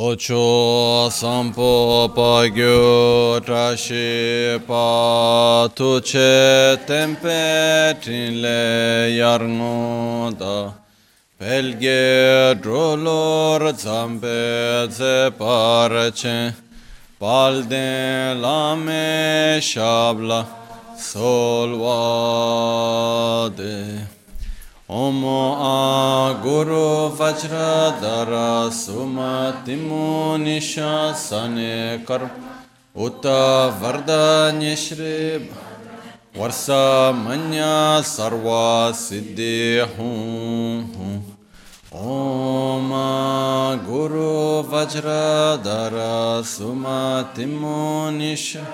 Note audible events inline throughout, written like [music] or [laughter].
Ocho sampo pagyo trashi pa tuche tempe trinle yarno da. Pelge drolor zampe ze parche palde lame shabla solvade Omo a Guru Vajradhara Sumatimu Nishasane Kar Uta Vardanya Shri Varsa Manya Sarva Siddhi Hum Om Guru Vajradhara Sumatimu Nishasane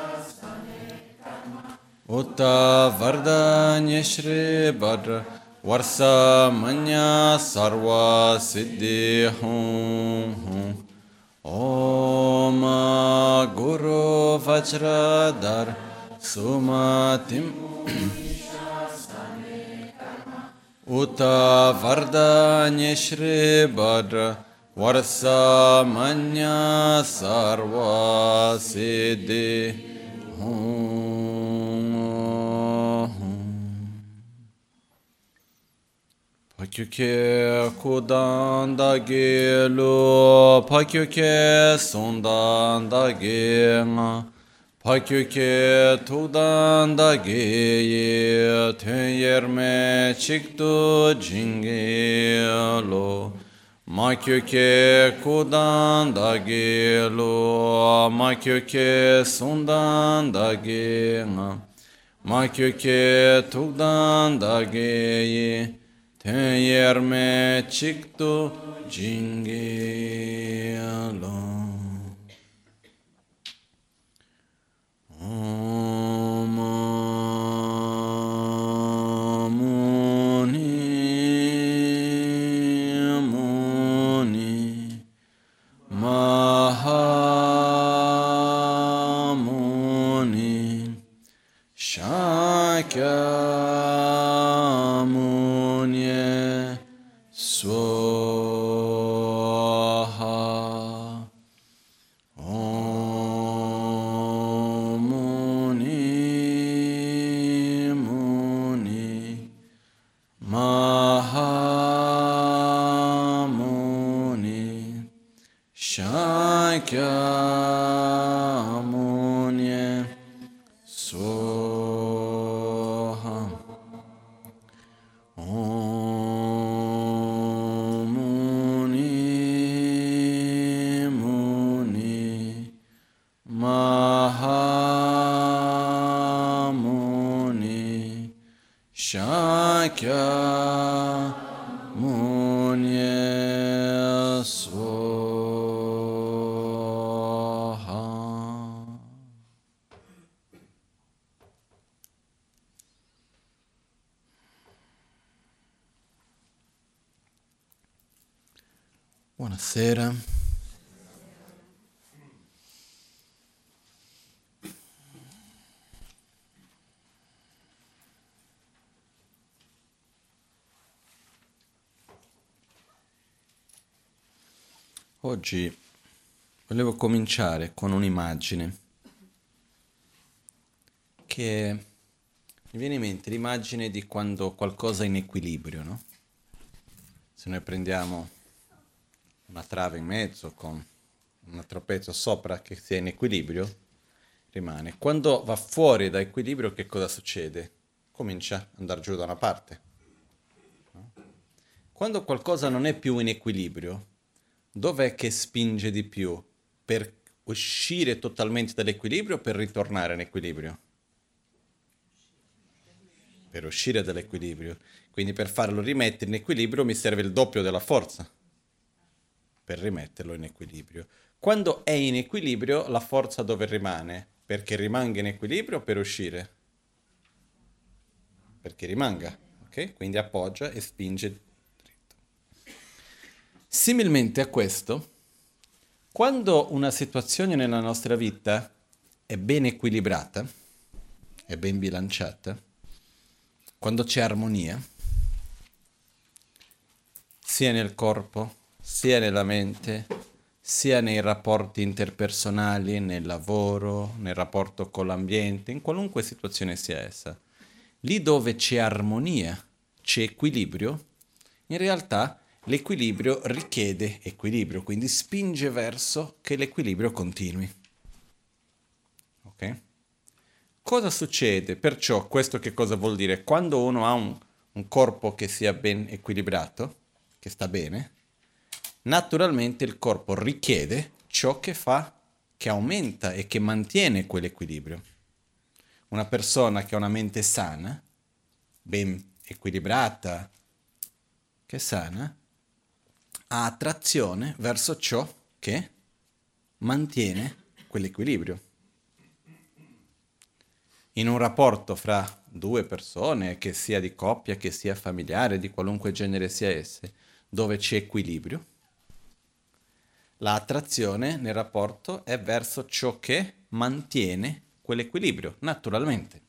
Uta Vardanya Shri Vajradhara વર્ષમન્ય સર્વ સિદ્ધિ હું હું ઓમ ગુરુ વજ્રધર સુમતિમ ઉત વરદાન્ય શ્રી ભદ્ર વર્ષમન્ય સર્વ સિદ્ધિ હું Pakyuke kudan da gelu, pakyuke sundan da genga, pakyuke tudan da geyi, tön yerme çıktı cingelo. Makyuke kudan da gelu, makyuke sundan da genga, makyuke tudan da geyi, ten yerme çıktı cingelo. Om Oggi volevo cominciare con un'immagine che mi viene in mente l'immagine di quando qualcosa è in equilibrio, no? Se noi prendiamo una trave in mezzo con un altro pezzo sopra che sia in equilibrio, rimane. Quando va fuori da equilibrio che cosa succede? Comincia ad andare giù da una parte. Quando qualcosa non è più in equilibrio, dov'è che spinge di più? Per uscire totalmente dall'equilibrio o per ritornare in equilibrio? Per uscire dall'equilibrio. Quindi per farlo rimettere in equilibrio mi serve il doppio della forza per rimetterlo in equilibrio. Quando è in equilibrio, la forza dove rimane? Perché rimanga in equilibrio o per uscire? Perché rimanga, ok? Quindi appoggia e spinge. Similmente a questo, quando una situazione nella nostra vita è ben equilibrata, è ben bilanciata, quando c'è armonia, sia nel corpo, sia nella mente, sia nei rapporti interpersonali, nel lavoro, nel rapporto con l'ambiente, in qualunque situazione sia essa. Lì dove c'è armonia, c'è equilibrio, in realtà l'equilibrio richiede equilibrio, quindi spinge verso che l'equilibrio continui. Ok? Cosa succede? Perciò questo che cosa vuol dire? Quando uno ha un, un corpo che sia ben equilibrato, che sta bene, naturalmente il corpo richiede ciò che fa, che aumenta e che mantiene quell'equilibrio. Una persona che ha una mente sana, ben equilibrata, che è sana, ha attrazione verso ciò che mantiene quell'equilibrio. In un rapporto fra due persone, che sia di coppia, che sia familiare, di qualunque genere sia esse, dove c'è equilibrio, L'attrazione nel rapporto è verso ciò che mantiene quell'equilibrio, naturalmente.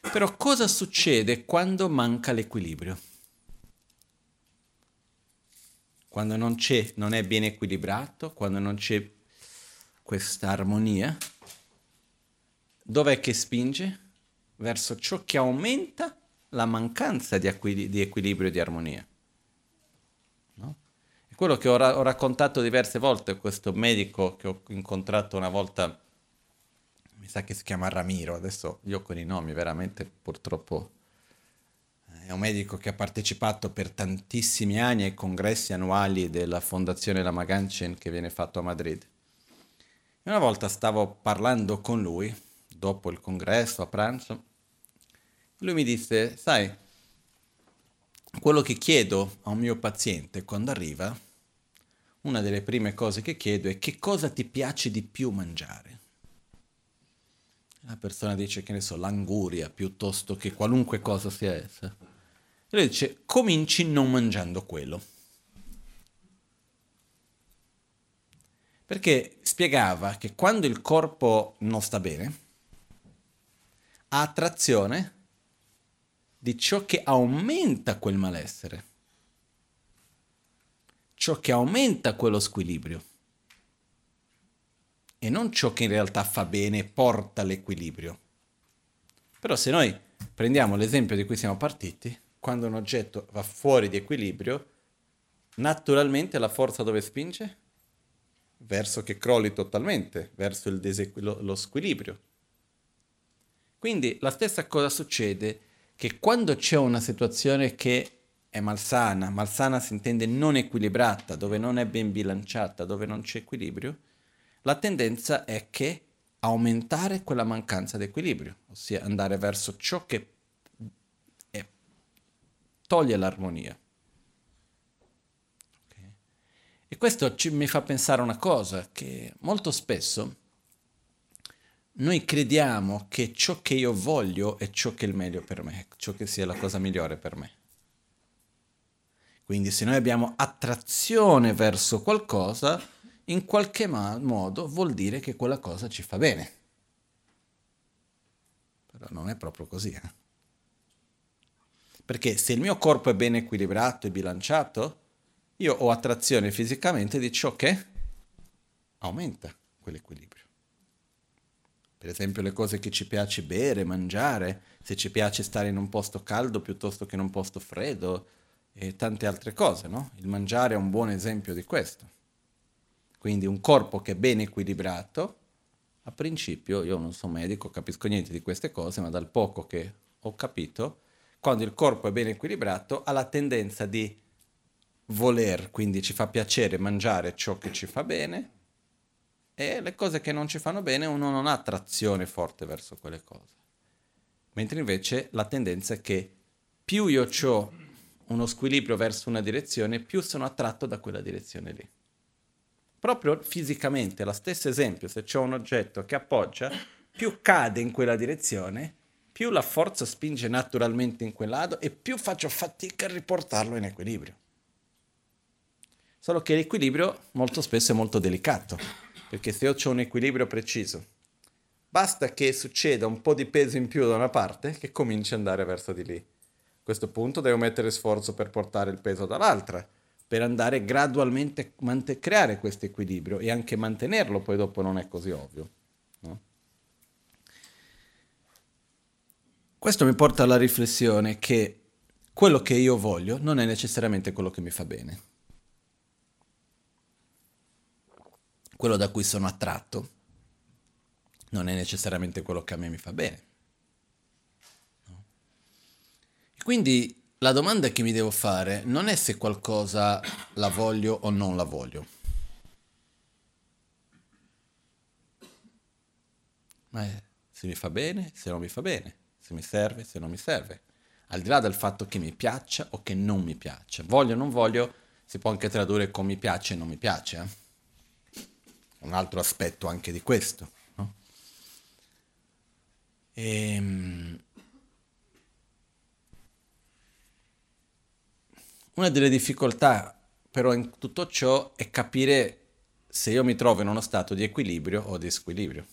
Però cosa succede quando manca l'equilibrio? Quando non c'è, non è ben equilibrato, quando non c'è questa armonia, dov'è che spinge? Verso ciò che aumenta la mancanza di, equil- di equilibrio e di armonia. Quello che ho, ra- ho raccontato diverse volte, questo medico che ho incontrato una volta, mi sa che si chiama Ramiro, adesso io con i nomi veramente purtroppo è un medico che ha partecipato per tantissimi anni ai congressi annuali della Fondazione Lama Ganchen che viene fatto a Madrid. E una volta stavo parlando con lui, dopo il congresso, a pranzo, lui mi disse, sai, quello che chiedo a un mio paziente quando arriva una delle prime cose che chiedo è che cosa ti piace di più mangiare. La persona dice che ne so, l'anguria piuttosto che qualunque cosa sia essa. E lui dice, cominci non mangiando quello. Perché spiegava che quando il corpo non sta bene, ha attrazione di ciò che aumenta quel malessere ciò che aumenta quello squilibrio e non ciò che in realtà fa bene e porta all'equilibrio. Però se noi prendiamo l'esempio di cui siamo partiti, quando un oggetto va fuori di equilibrio, naturalmente la forza dove spinge? Verso che crolli totalmente, verso desequ- lo, lo squilibrio. Quindi la stessa cosa succede che quando c'è una situazione che è malsana, malsana si intende non equilibrata, dove non è ben bilanciata, dove non c'è equilibrio, la tendenza è che aumentare quella mancanza di equilibrio, ossia andare verso ciò che toglie l'armonia. Okay. E questo ci, mi fa pensare una cosa, che molto spesso noi crediamo che ciò che io voglio è ciò che è il meglio per me, ciò che sia la cosa migliore per me. Quindi se noi abbiamo attrazione verso qualcosa, in qualche modo vuol dire che quella cosa ci fa bene. Però non è proprio così. Eh? Perché se il mio corpo è ben equilibrato e bilanciato, io ho attrazione fisicamente di ciò che aumenta quell'equilibrio. Per esempio le cose che ci piace bere, mangiare, se ci piace stare in un posto caldo piuttosto che in un posto freddo, e tante altre cose, no? Il mangiare è un buon esempio di questo. Quindi un corpo che è ben equilibrato, a principio, io non sono medico, capisco niente di queste cose, ma dal poco che ho capito, quando il corpo è ben equilibrato ha la tendenza di voler, quindi ci fa piacere mangiare ciò che ci fa bene e le cose che non ci fanno bene uno non ha attrazione forte verso quelle cose. Mentre invece la tendenza è che più io ho uno squilibrio verso una direzione, più sono attratto da quella direzione lì. Proprio fisicamente, lo stesso esempio, se c'è un oggetto che appoggia, più cade in quella direzione, più la forza spinge naturalmente in quel lato e più faccio fatica a riportarlo in equilibrio. Solo che l'equilibrio molto spesso è molto delicato, perché se io ho un equilibrio preciso, basta che succeda un po' di peso in più da una parte che cominci ad andare verso di lì questo punto devo mettere sforzo per portare il peso dall'altra, per andare gradualmente a creare questo equilibrio e anche mantenerlo, poi dopo non è così ovvio. Questo mi porta alla riflessione che quello che io voglio non è necessariamente quello che mi fa bene. Quello da cui sono attratto non è necessariamente quello che a me mi fa bene. Quindi la domanda che mi devo fare non è se qualcosa la voglio o non la voglio. Ma è se mi fa bene, se non mi fa bene, se mi serve, se non mi serve al di là del fatto che mi piaccia o che non mi piaccia. Voglio o non voglio, si può anche tradurre con mi piace e non mi piace. Eh? Un altro aspetto anche di questo. No? Ehm... Una delle difficoltà però in tutto ciò è capire se io mi trovo in uno stato di equilibrio o di squilibrio.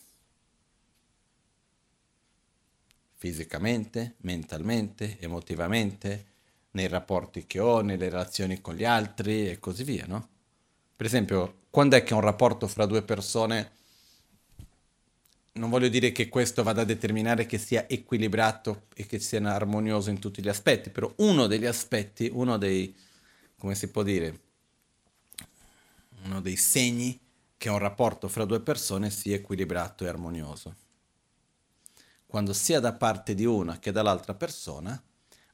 Fisicamente, mentalmente, emotivamente, nei rapporti che ho, nelle relazioni con gli altri e così via, no? Per esempio, quando è che un rapporto fra due persone, non voglio dire che questo vada a determinare che sia equilibrato e che sia armonioso in tutti gli aspetti, però uno degli aspetti, uno dei, come si può dire, uno dei segni che un rapporto fra due persone sia equilibrato e armonioso quando sia da parte di una che dall'altra persona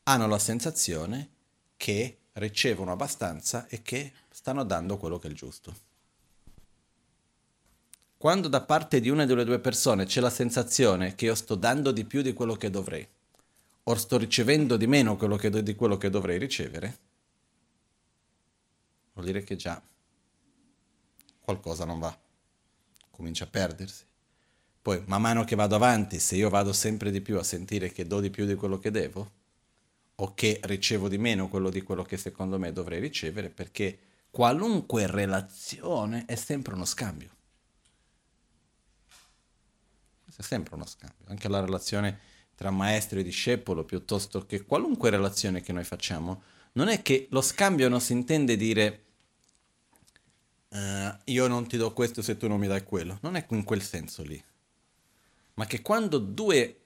hanno la sensazione che ricevono abbastanza e che stanno dando quello che è il giusto. Quando da parte di una delle due persone c'è la sensazione che io sto dando di più di quello che dovrei, o sto ricevendo di meno quello che, di quello che dovrei ricevere, vuol dire che già qualcosa non va, comincia a perdersi. Poi, man mano che vado avanti, se io vado sempre di più a sentire che do di più di quello che devo, o che ricevo di meno quello di quello che secondo me dovrei ricevere, perché qualunque relazione è sempre uno scambio. È sempre uno scambio. Anche la relazione tra maestro e discepolo, piuttosto che qualunque relazione che noi facciamo, non è che lo scambio non si intende dire uh, io non ti do questo se tu non mi dai quello. Non è in quel senso lì ma che quando due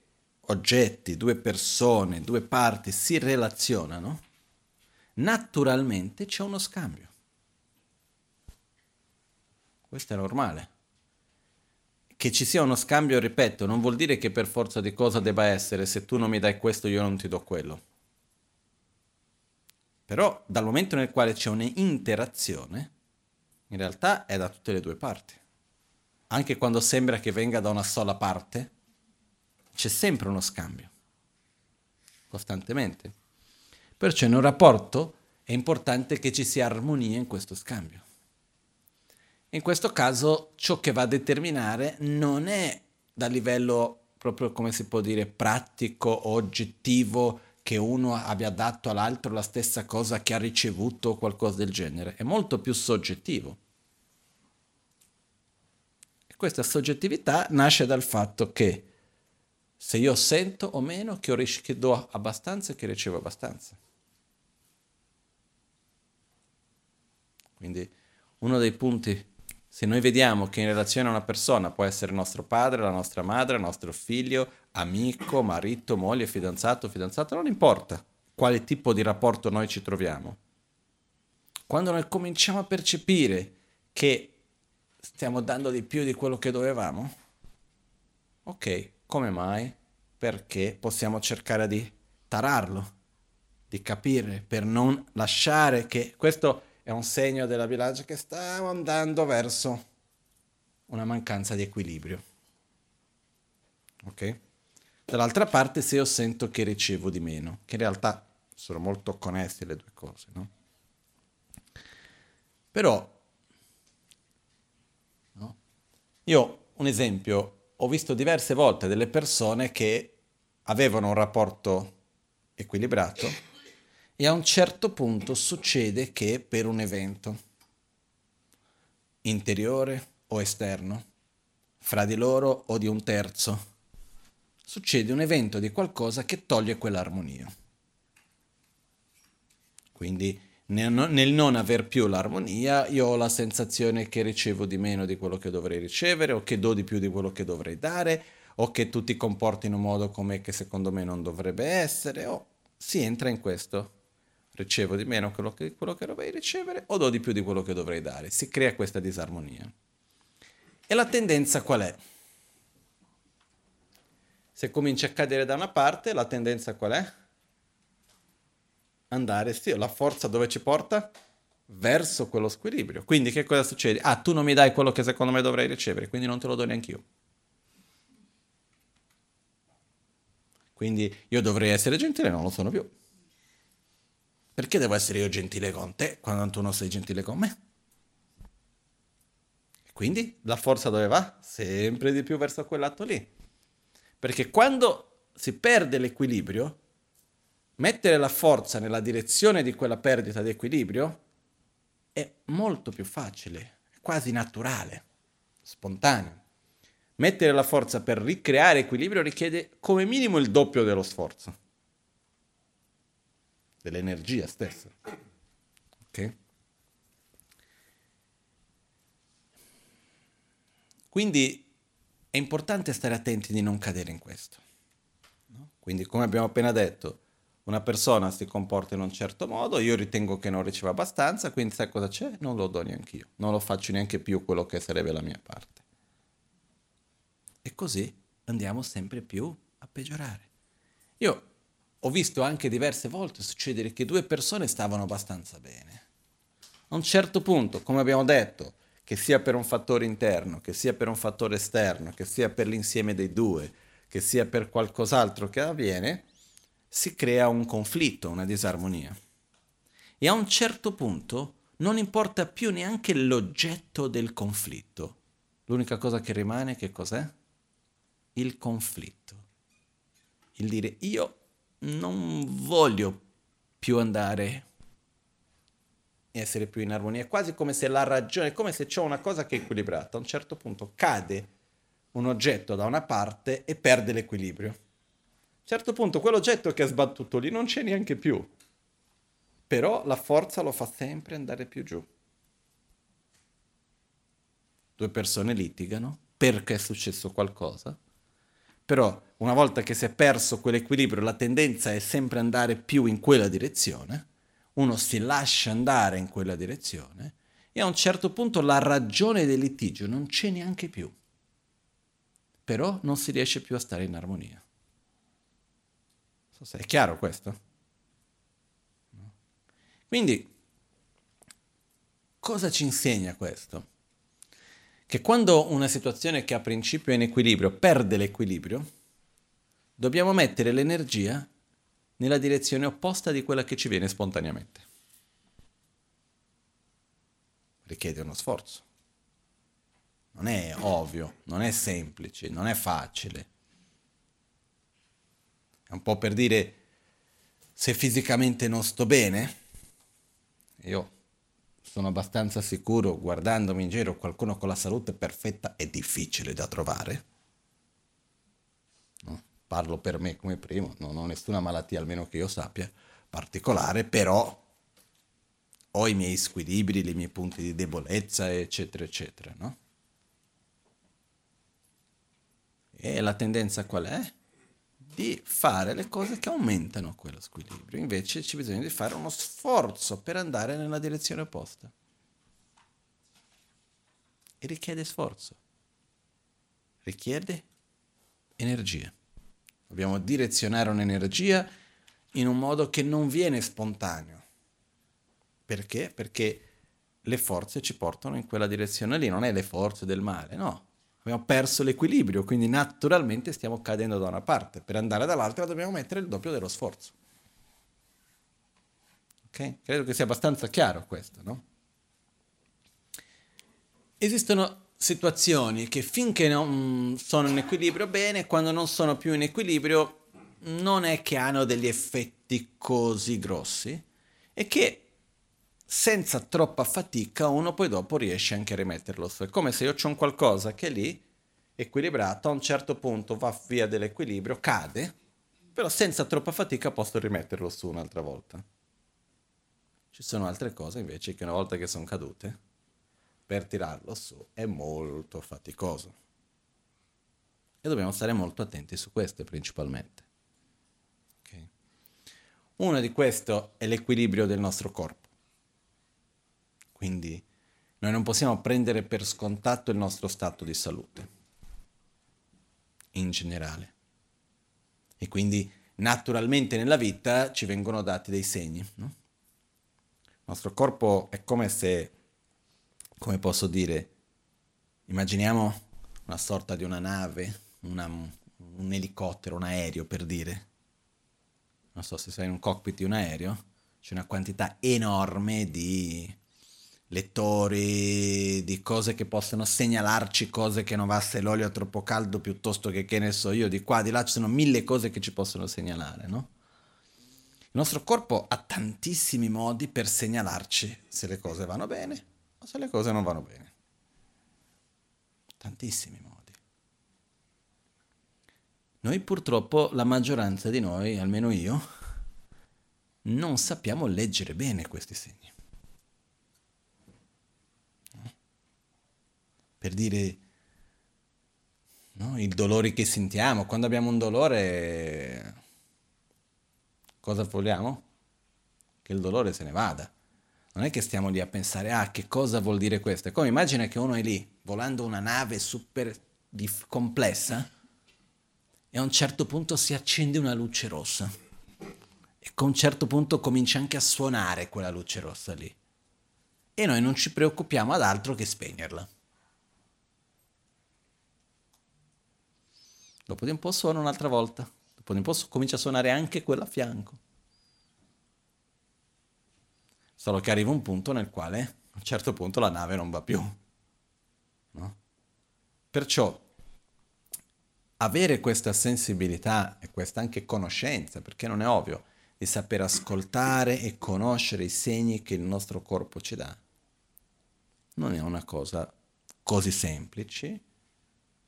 oggetti, due persone, due parti si relazionano, naturalmente c'è uno scambio. Questo è normale. Che ci sia uno scambio, ripeto, non vuol dire che per forza di cosa debba essere, se tu non mi dai questo io non ti do quello. Però dal momento nel quale c'è un'interazione, in realtà è da tutte le due parti anche quando sembra che venga da una sola parte, c'è sempre uno scambio, costantemente. Perciò in un rapporto è importante che ci sia armonia in questo scambio. In questo caso ciò che va a determinare non è da livello proprio come si può dire pratico, oggettivo, che uno abbia dato all'altro la stessa cosa che ha ricevuto o qualcosa del genere, è molto più soggettivo. Questa soggettività nasce dal fatto che se io sento o meno che, ris- che do abbastanza e che ricevo abbastanza. Quindi uno dei punti, se noi vediamo che in relazione a una persona può essere nostro padre, la nostra madre, nostro figlio, amico, marito, moglie, fidanzato, fidanzata, non importa quale tipo di rapporto noi ci troviamo. Quando noi cominciamo a percepire che stiamo dando di più di quello che dovevamo? Ok, come mai? Perché possiamo cercare di tararlo, di capire, per non lasciare che questo è un segno della bilancia che sta andando verso una mancanza di equilibrio. Ok? Dall'altra parte, se io sento che ricevo di meno, che in realtà sono molto connessi le due cose, no? Però Io, un esempio, ho visto diverse volte delle persone che avevano un rapporto equilibrato e a un certo punto succede che per un evento interiore o esterno, fra di loro o di un terzo, succede un evento di qualcosa che toglie quell'armonia. Quindi nel non aver più l'armonia, io ho la sensazione che ricevo di meno di quello che dovrei ricevere, o che do di più di quello che dovrei dare, o che tu ti comporti in un modo come che secondo me non dovrebbe essere, o si entra in questo. Ricevo di meno quello che, quello che dovrei ricevere, o do di più di quello che dovrei dare. Si crea questa disarmonia. E la tendenza qual è? Se cominci a cadere da una parte, la tendenza qual è? Andare, sì, la forza dove ci porta? Verso quello squilibrio. Quindi che cosa succede? Ah, tu non mi dai quello che secondo me dovrei ricevere, quindi non te lo do neanche io. Quindi io dovrei essere gentile, non lo sono più. Perché devo essere io gentile con te quando tu non sei gentile con me? Quindi la forza dove va? Sempre di più verso quell'atto lì. Perché quando si perde l'equilibrio, mettere la forza nella direzione di quella perdita di equilibrio è molto più facile, quasi naturale, spontaneo. Mettere la forza per ricreare equilibrio richiede come minimo il doppio dello sforzo, dell'energia stessa. Ok? Quindi è importante stare attenti di non cadere in questo. Quindi, come abbiamo appena detto, una persona si comporta in un certo modo, io ritengo che non riceva abbastanza, quindi sai cosa c'è? Non lo do neanche io, non lo faccio neanche più quello che sarebbe la mia parte. E così andiamo sempre più a peggiorare. Io ho visto anche diverse volte succedere che due persone stavano abbastanza bene. A un certo punto, come abbiamo detto, che sia per un fattore interno, che sia per un fattore esterno, che sia per l'insieme dei due, che sia per qualcos'altro che avviene, si crea un conflitto, una disarmonia. E a un certo punto non importa più neanche l'oggetto del conflitto. L'unica cosa che rimane che cos'è? Il conflitto. Il dire io non voglio più andare essere più in armonia, quasi come se la ragione, come se c'è una cosa che è equilibrata, a un certo punto cade un oggetto da una parte e perde l'equilibrio a un certo punto quell'oggetto che è sbattuto lì non c'è neanche più. Però la forza lo fa sempre andare più giù. Due persone litigano perché è successo qualcosa. Però una volta che si è perso quell'equilibrio, la tendenza è sempre andare più in quella direzione. Uno si lascia andare in quella direzione e a un certo punto la ragione del litigio non c'è neanche più. Però non si riesce più a stare in armonia. È chiaro questo? Quindi, cosa ci insegna questo? Che quando una situazione che a principio è in equilibrio perde l'equilibrio, dobbiamo mettere l'energia nella direzione opposta di quella che ci viene spontaneamente. Richiede uno sforzo. Non è ovvio, non è semplice, non è facile. È un po' per dire se fisicamente non sto bene, io sono abbastanza sicuro, guardandomi in giro, qualcuno con la salute perfetta è difficile da trovare. No? Parlo per me come primo, non ho nessuna malattia, almeno che io sappia, particolare, però ho i miei squilibri, i miei punti di debolezza, eccetera, eccetera. No? E la tendenza qual è? Di fare le cose che aumentano quello squilibrio. Invece c'è bisogno di fare uno sforzo per andare nella direzione opposta. E richiede sforzo. Richiede energia. Dobbiamo direzionare un'energia in un modo che non viene spontaneo. Perché? Perché le forze ci portano in quella direzione lì, non è le forze del male, no, abbiamo perso l'equilibrio, quindi naturalmente stiamo cadendo da una parte. Per andare dall'altra dobbiamo mettere il doppio dello sforzo. Ok? Credo che sia abbastanza chiaro questo, no? Esistono situazioni che finché non sono in equilibrio bene, quando non sono più in equilibrio non è che hanno degli effetti così grossi e che senza troppa fatica uno poi dopo riesce anche a rimetterlo su. È come se io ho un qualcosa che è lì, equilibrato, a un certo punto va via dell'equilibrio, cade, però senza troppa fatica posso rimetterlo su un'altra volta. Ci sono altre cose invece che una volta che sono cadute, per tirarlo su è molto faticoso. E dobbiamo stare molto attenti su queste principalmente. Okay. Uno di questi è l'equilibrio del nostro corpo. Quindi noi non possiamo prendere per scontato il nostro stato di salute, in generale. E quindi naturalmente nella vita ci vengono dati dei segni. No? Il nostro corpo è come se, come posso dire, immaginiamo una sorta di una nave, una, un elicottero, un aereo per dire. Non so se sei in un cockpit di un aereo, c'è una quantità enorme di lettori, di cose che possono segnalarci cose che non va se l'olio è troppo caldo piuttosto che che ne so io, di qua, di là, ci sono mille cose che ci possono segnalare, no? Il nostro corpo ha tantissimi modi per segnalarci se le cose vanno bene o se le cose non vanno bene. Tantissimi modi. Noi purtroppo, la maggioranza di noi, almeno io, non sappiamo leggere bene questi segni. Per dire no, i dolori che sentiamo, quando abbiamo un dolore Cosa vogliamo? Che il dolore se ne vada. Non è che stiamo lì a pensare, ah, che cosa vuol dire questo? È come immagina che uno è lì, volando una nave super dif- complessa, e a un certo punto si accende una luce rossa. E a un certo punto comincia anche a suonare quella luce rossa lì. E noi non ci preoccupiamo ad altro che spegnerla. Dopo di un po' suona un'altra volta. Dopo un po' comincia a suonare anche quella a fianco. Solo che arriva un punto nel quale a un certo punto la nave non va più. No? Perciò avere questa sensibilità e questa anche conoscenza, perché non è ovvio, di saper ascoltare e conoscere i segni che il nostro corpo ci dà, non è una cosa così semplice,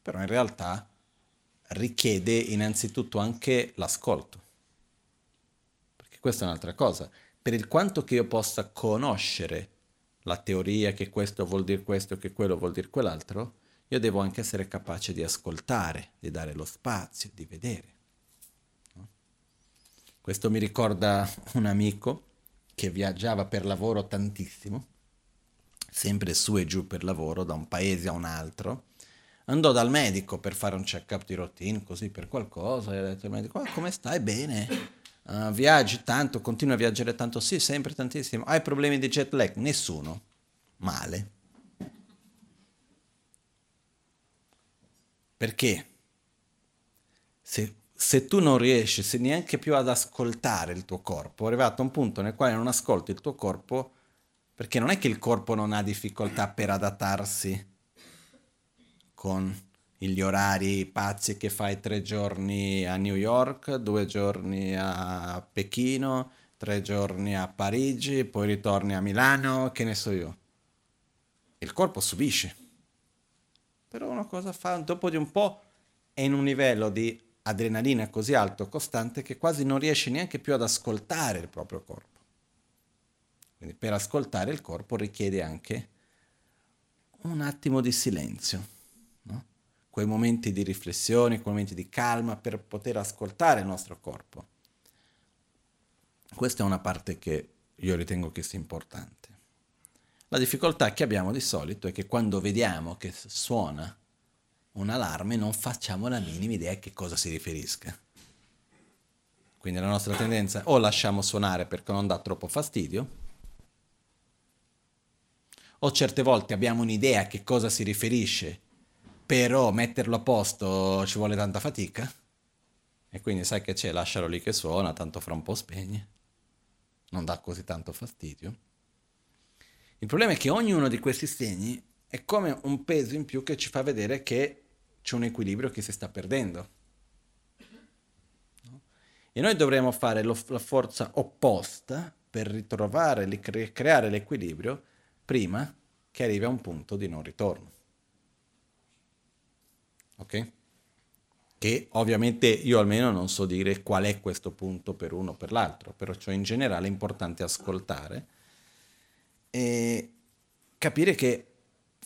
però in realtà richiede innanzitutto anche l'ascolto. Perché questa è un'altra cosa. Per il quanto che io possa conoscere la teoria che questo vuol dire questo, che quello vuol dire quell'altro, io devo anche essere capace di ascoltare, di dare lo spazio, di vedere. Questo mi ricorda un amico che viaggiava per lavoro tantissimo, sempre su e giù per lavoro, da un paese a un altro, andò dal medico per fare un check-up di routine, così per qualcosa, e ha detto al medico, ah, come stai? Bene. Uh, viaggi tanto, continui a viaggiare tanto? Sì, sempre tantissimo. Hai problemi di jet lag? Nessuno. Male. Perché? Se, se tu non riesci se neanche più ad ascoltare il tuo corpo, è arrivato a un punto nel quale non ascolti il tuo corpo, perché non è che il corpo non ha difficoltà per adattarsi con gli orari pazzi che fai tre giorni a New York, due giorni a Pechino, tre giorni a Parigi, poi ritorni a Milano, che ne so io. Il corpo subisce. Però una cosa fa, dopo di un po' è in un livello di adrenalina così alto, costante, che quasi non riesce neanche più ad ascoltare il proprio corpo. Quindi per ascoltare il corpo richiede anche un attimo di silenzio quei momenti di riflessione, quei momenti di calma per poter ascoltare il nostro corpo. Questa è una parte che io ritengo che sia importante. La difficoltà che abbiamo di solito è che quando vediamo che suona un allarme non facciamo la minima idea a che cosa si riferisca. Quindi la nostra tendenza o lasciamo suonare perché non dà troppo fastidio, o certe volte abbiamo un'idea a che cosa si riferisce però metterlo a posto ci vuole tanta fatica. E quindi sai che c'è, lascialo lì che suona, tanto fra un po' spegne. Non dà così tanto fastidio. Il problema è che ognuno di questi segni è come un peso in più che ci fa vedere che c'è un equilibrio che si sta perdendo. E noi dovremo fare lo, la forza opposta per ritrovare, creare l'equilibrio prima che arrivi a un punto di non ritorno ok? Che ovviamente io almeno non so dire qual è questo punto per uno o per l'altro, però cioè in generale è importante ascoltare e capire che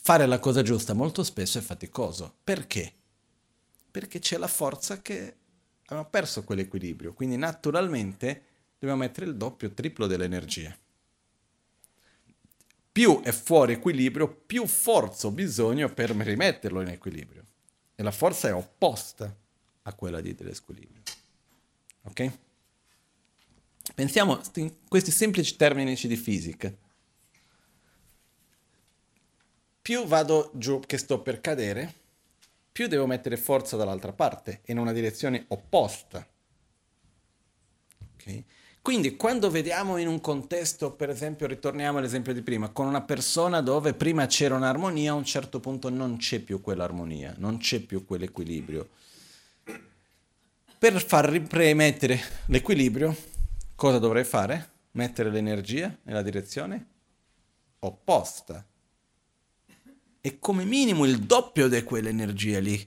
fare la cosa giusta molto spesso è faticoso. Perché? Perché c'è la forza che abbiamo perso quell'equilibrio, quindi naturalmente dobbiamo mettere il doppio, triplo dell'energia. Più è fuori equilibrio, più forza ho bisogno per rimetterlo in equilibrio. E la forza è opposta a quella di dell'equilibrio. Ok? Pensiamo in questi semplici termini di fisica. Più vado giù che sto per cadere, più devo mettere forza dall'altra parte, in una direzione opposta. Okay? Quindi quando vediamo in un contesto, per esempio, ritorniamo all'esempio di prima, con una persona dove prima c'era un'armonia, a un certo punto non c'è più quell'armonia, non c'è più quell'equilibrio. Per far ripremettere l'equilibrio, cosa dovrei fare? Mettere l'energia nella direzione opposta. E come minimo il doppio di quell'energia lì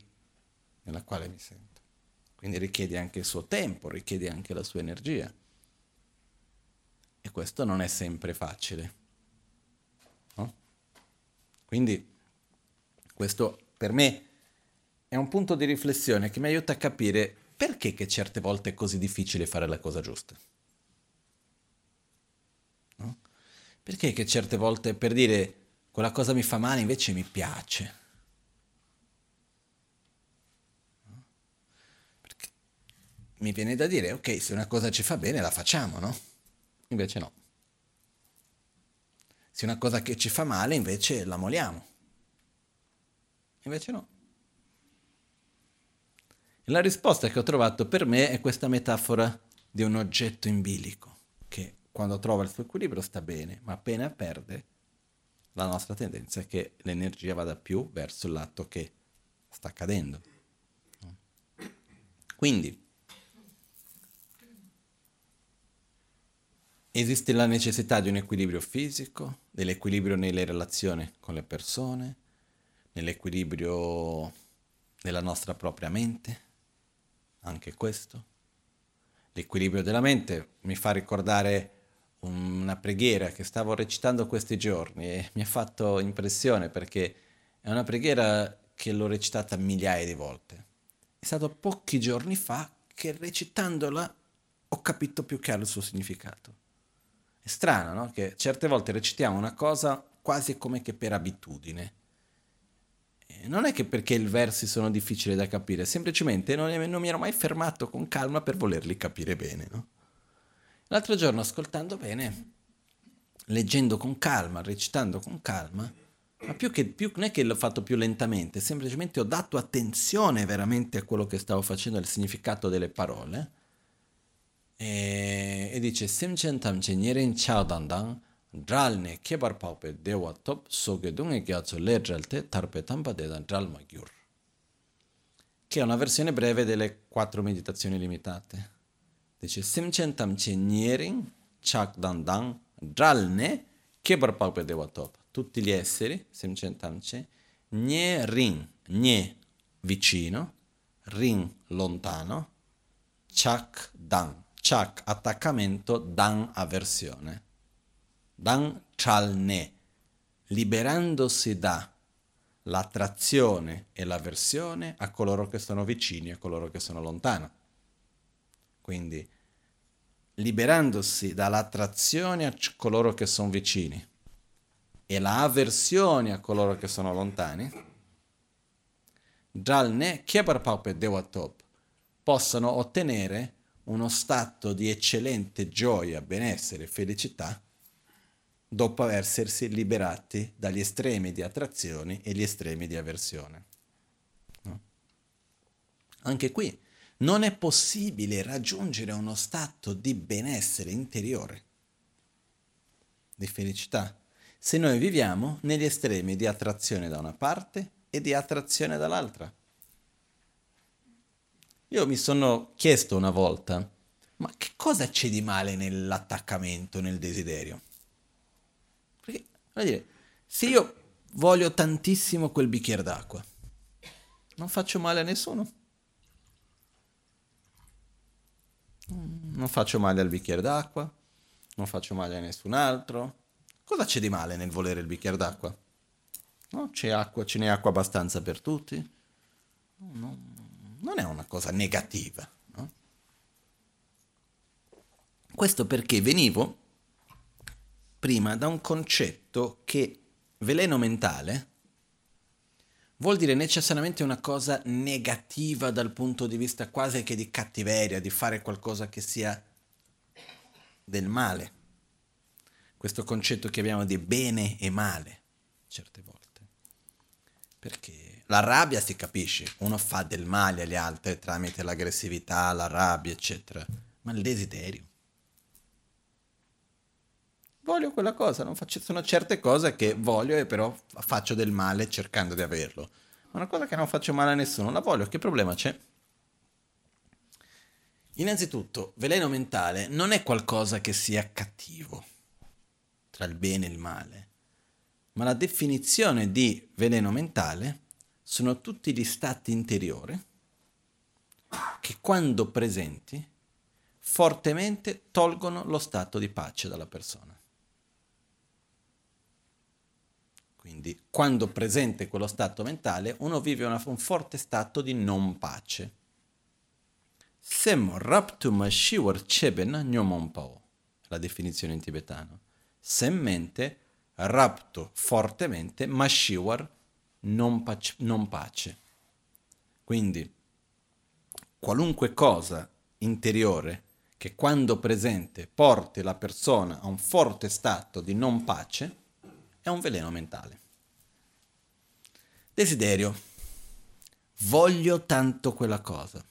nella quale mi sento. Quindi richiede anche il suo tempo, richiede anche la sua energia. Questo non è sempre facile. No? Quindi questo per me è un punto di riflessione che mi aiuta a capire perché che certe volte è così difficile fare la cosa giusta. Perché che certe volte per dire quella cosa mi fa male invece mi piace? Mi viene da dire, ok, se una cosa ci fa bene la facciamo, no? Invece no. Se una cosa che ci fa male invece la moliamo. Invece no. E la risposta che ho trovato per me è questa metafora di un oggetto in bilico che quando trova il suo equilibrio sta bene, ma appena perde, la nostra tendenza è che l'energia vada più verso il lato che sta cadendo. Quindi, esiste la necessità di un equilibrio fisico, dell'equilibrio nelle relazioni con le persone, nell'equilibrio della nostra propria mente, anche questo. L'equilibrio della mente mi fa ricordare una preghiera che stavo recitando questi giorni e mi ha fatto impressione perché è una preghiera che l'ho recitata migliaia di volte. È stato pochi giorni fa che recitandola ho capito più chiaro il suo significato. È strano, no? Che certe volte recitiamo una cosa quasi come che per abitudine. Non è che perché i versi sono difficili da capire, semplicemente non, non mi ero mai fermato con calma per volerli capire bene, no? L'altro giorno, ascoltando bene, leggendo con calma, recitando con calma, ma più che più, non è che l'ho fatto più lentamente, semplicemente ho dato attenzione veramente a quello che stavo facendo, al significato delle parole. E, e dice: Simchen tamche nyerin chao dandang, dralne kebar paupe dewa top, sogedung e ghiaccio leggelte tarpe tampa dedan dral magyur. Che è una versione breve delle quattro meditazioni limitate. Dice Simchen tamche nyering chak dandang dralne kebar palpe top. Tutti gli esseri, Simchen tamche, nye ring, nye vicino, ring lontano, chak dan, chak attaccamento, dan avversione. Dan chalne, liberandosi da l'attrazione e l'avversione a coloro che sono vicini e a coloro che sono lontani. Quindi liberandosi dall'attrazione a coloro che sono vicini e l'avversione a coloro che sono lontani, Jalne Kieparpaupe Dewatop possano ottenere uno stato di eccellente gioia, benessere e felicità dopo essersi liberati dagli estremi di attrazione e gli estremi di avversione. No? Anche qui non è possibile raggiungere uno stato di benessere interiore, di felicità, se noi viviamo negli estremi di attrazione da una parte e di attrazione dall'altra. Io mi sono chiesto una volta, ma che cosa c'è di male nell'attaccamento, nel desiderio? Perché, voglio dire, se io voglio tantissimo quel bicchiere d'acqua, non faccio male a nessuno. Non faccio male al bicchiere d'acqua, non faccio male a nessun altro. Cosa c'è di male nel volere il bicchiere d'acqua? No? C'è acqua, ce n'è acqua abbastanza per tutti? No, non è una cosa negativa. No? Questo perché venivo prima da un concetto che veleno mentale vuol dire necessariamente una cosa negativa dal punto di vista quasi che di cattiveria, di fare qualcosa che sia del male. Questo concetto che abbiamo di bene e male, certe volte. Perché la rabbia si capisce, uno fa del male agli altri tramite l'aggressività, la rabbia, eccetera, ma il desiderio. Voglio quella cosa, non faccio, sono certe cose che voglio e però faccio del male cercando di averlo. Ma una cosa che non faccio male a nessuno, la voglio, che problema c'è? Innanzitutto, veleno mentale non è qualcosa che sia cattivo, tra il bene e il male, ma la definizione di veleno mentale sono tutti gli stati interiori che quando presenti fortemente tolgono lo stato di pace dalla persona. Quindi quando presente quello stato mentale, uno vive una, un forte stato di non pace. Sem raptu mashiwar cheben nyomonpao, la definizione in tibetano. Sem mente, rapto fortemente, mashiwar non pace, non pace. Quindi qualunque cosa interiore che quando presente porti la persona a un forte stato di non pace, è un veleno mentale. Desiderio. Voglio tanto quella cosa.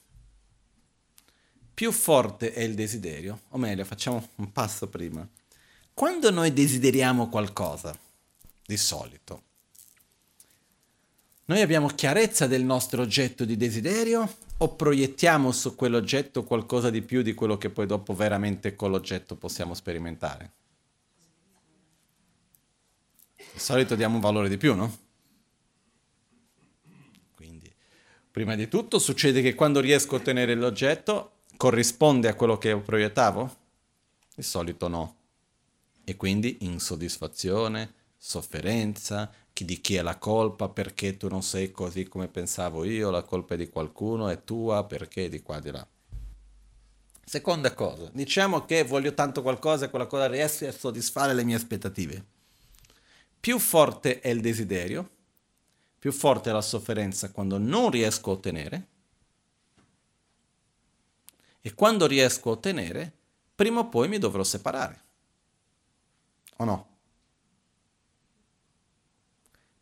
Più forte è il desiderio, o meglio, facciamo un passo prima. Quando noi desideriamo qualcosa, di solito, noi abbiamo chiarezza del nostro oggetto di desiderio o proiettiamo su quell'oggetto qualcosa di più di quello che poi dopo veramente con l'oggetto possiamo sperimentare? Di solito diamo un valore di più, no? Quindi, prima di tutto succede che quando riesco a ottenere l'oggetto corrisponde a quello che proiettavo? Di solito no. E quindi insoddisfazione, sofferenza, di chi è la colpa, perché tu non sei così come pensavo io, la colpa è di qualcuno, è tua, perché di qua di là. Seconda cosa, diciamo che voglio tanto qualcosa e quella cosa riesce a soddisfare le mie aspettative più forte è il desiderio, più forte è la sofferenza quando non riesco a ottenere e quando riesco a ottenere, prima o poi mi dovrò separare. O no?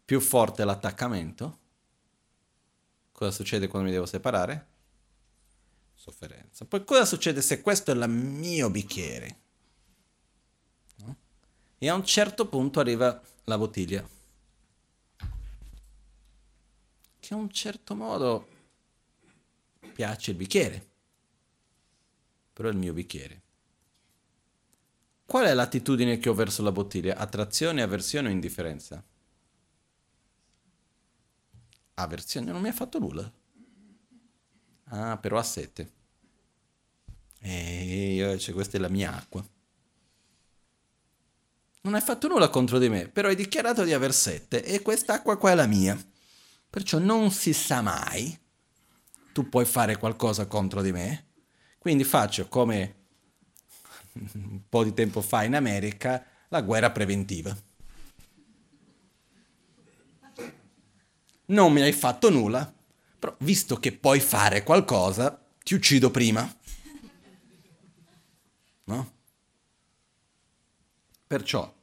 Più forte l'attaccamento. Cosa succede quando mi devo separare? Sofferenza. Poi cosa succede se questo è il mio bicchiere? No? E a un certo punto arriva la bottiglia, che a un certo modo piace il bicchiere, però è il mio bicchiere. Qual è l'attitudine che ho verso la bottiglia? Attrazione, avversione o indifferenza? Avversione, non mi ha fatto nulla. Ah, però ha sete. E io, cioè, questa è la mia acqua. Non hai fatto nulla contro di me, però hai dichiarato di aver sette e quest'acqua qua è la mia. Perciò non si sa mai. Tu puoi fare qualcosa contro di me. Quindi faccio come [laughs] un po' di tempo fa in America la guerra preventiva. Non mi hai fatto nulla, però visto che puoi fare qualcosa, ti uccido prima. No? Perciò,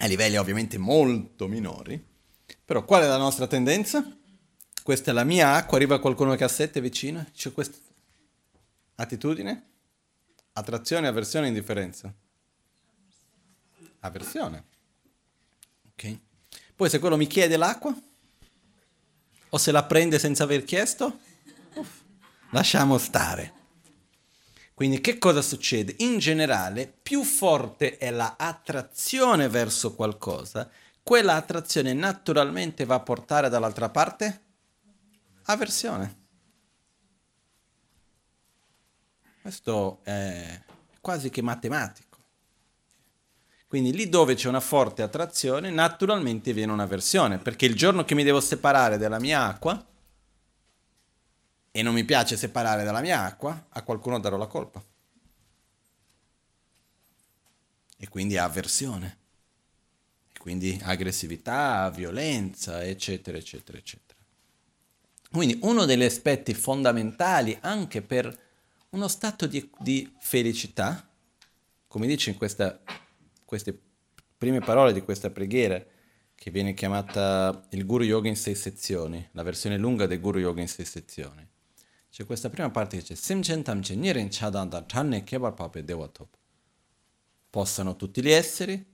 a livelli ovviamente molto minori, però qual è la nostra tendenza? Questa è la mia acqua, arriva qualcuno che ha sette vicino, c'è questa attitudine, attrazione, avversione, indifferenza. Avversione. Ok. Poi se quello mi chiede l'acqua, o se la prende senza aver chiesto, uff, lasciamo stare. Quindi che cosa succede? In generale, più forte è la attrazione verso qualcosa, quella attrazione naturalmente va a portare dall'altra parte avversione. Questo è quasi che matematico. Quindi lì dove c'è una forte attrazione, naturalmente viene un'avversione, perché il giorno che mi devo separare dalla mia acqua, e non mi piace separare dalla mia acqua, a qualcuno darò la colpa. E quindi avversione. E quindi aggressività, violenza, eccetera, eccetera, eccetera. Quindi uno degli aspetti fondamentali anche per uno stato di, di felicità, come dice in questa, queste prime parole di questa preghiera, che viene chiamata il Guru Yoga in sei sezioni, la versione lunga del Guru Yoga in sei sezioni. C'è questa prima parte che dice. Possano tutti gli esseri,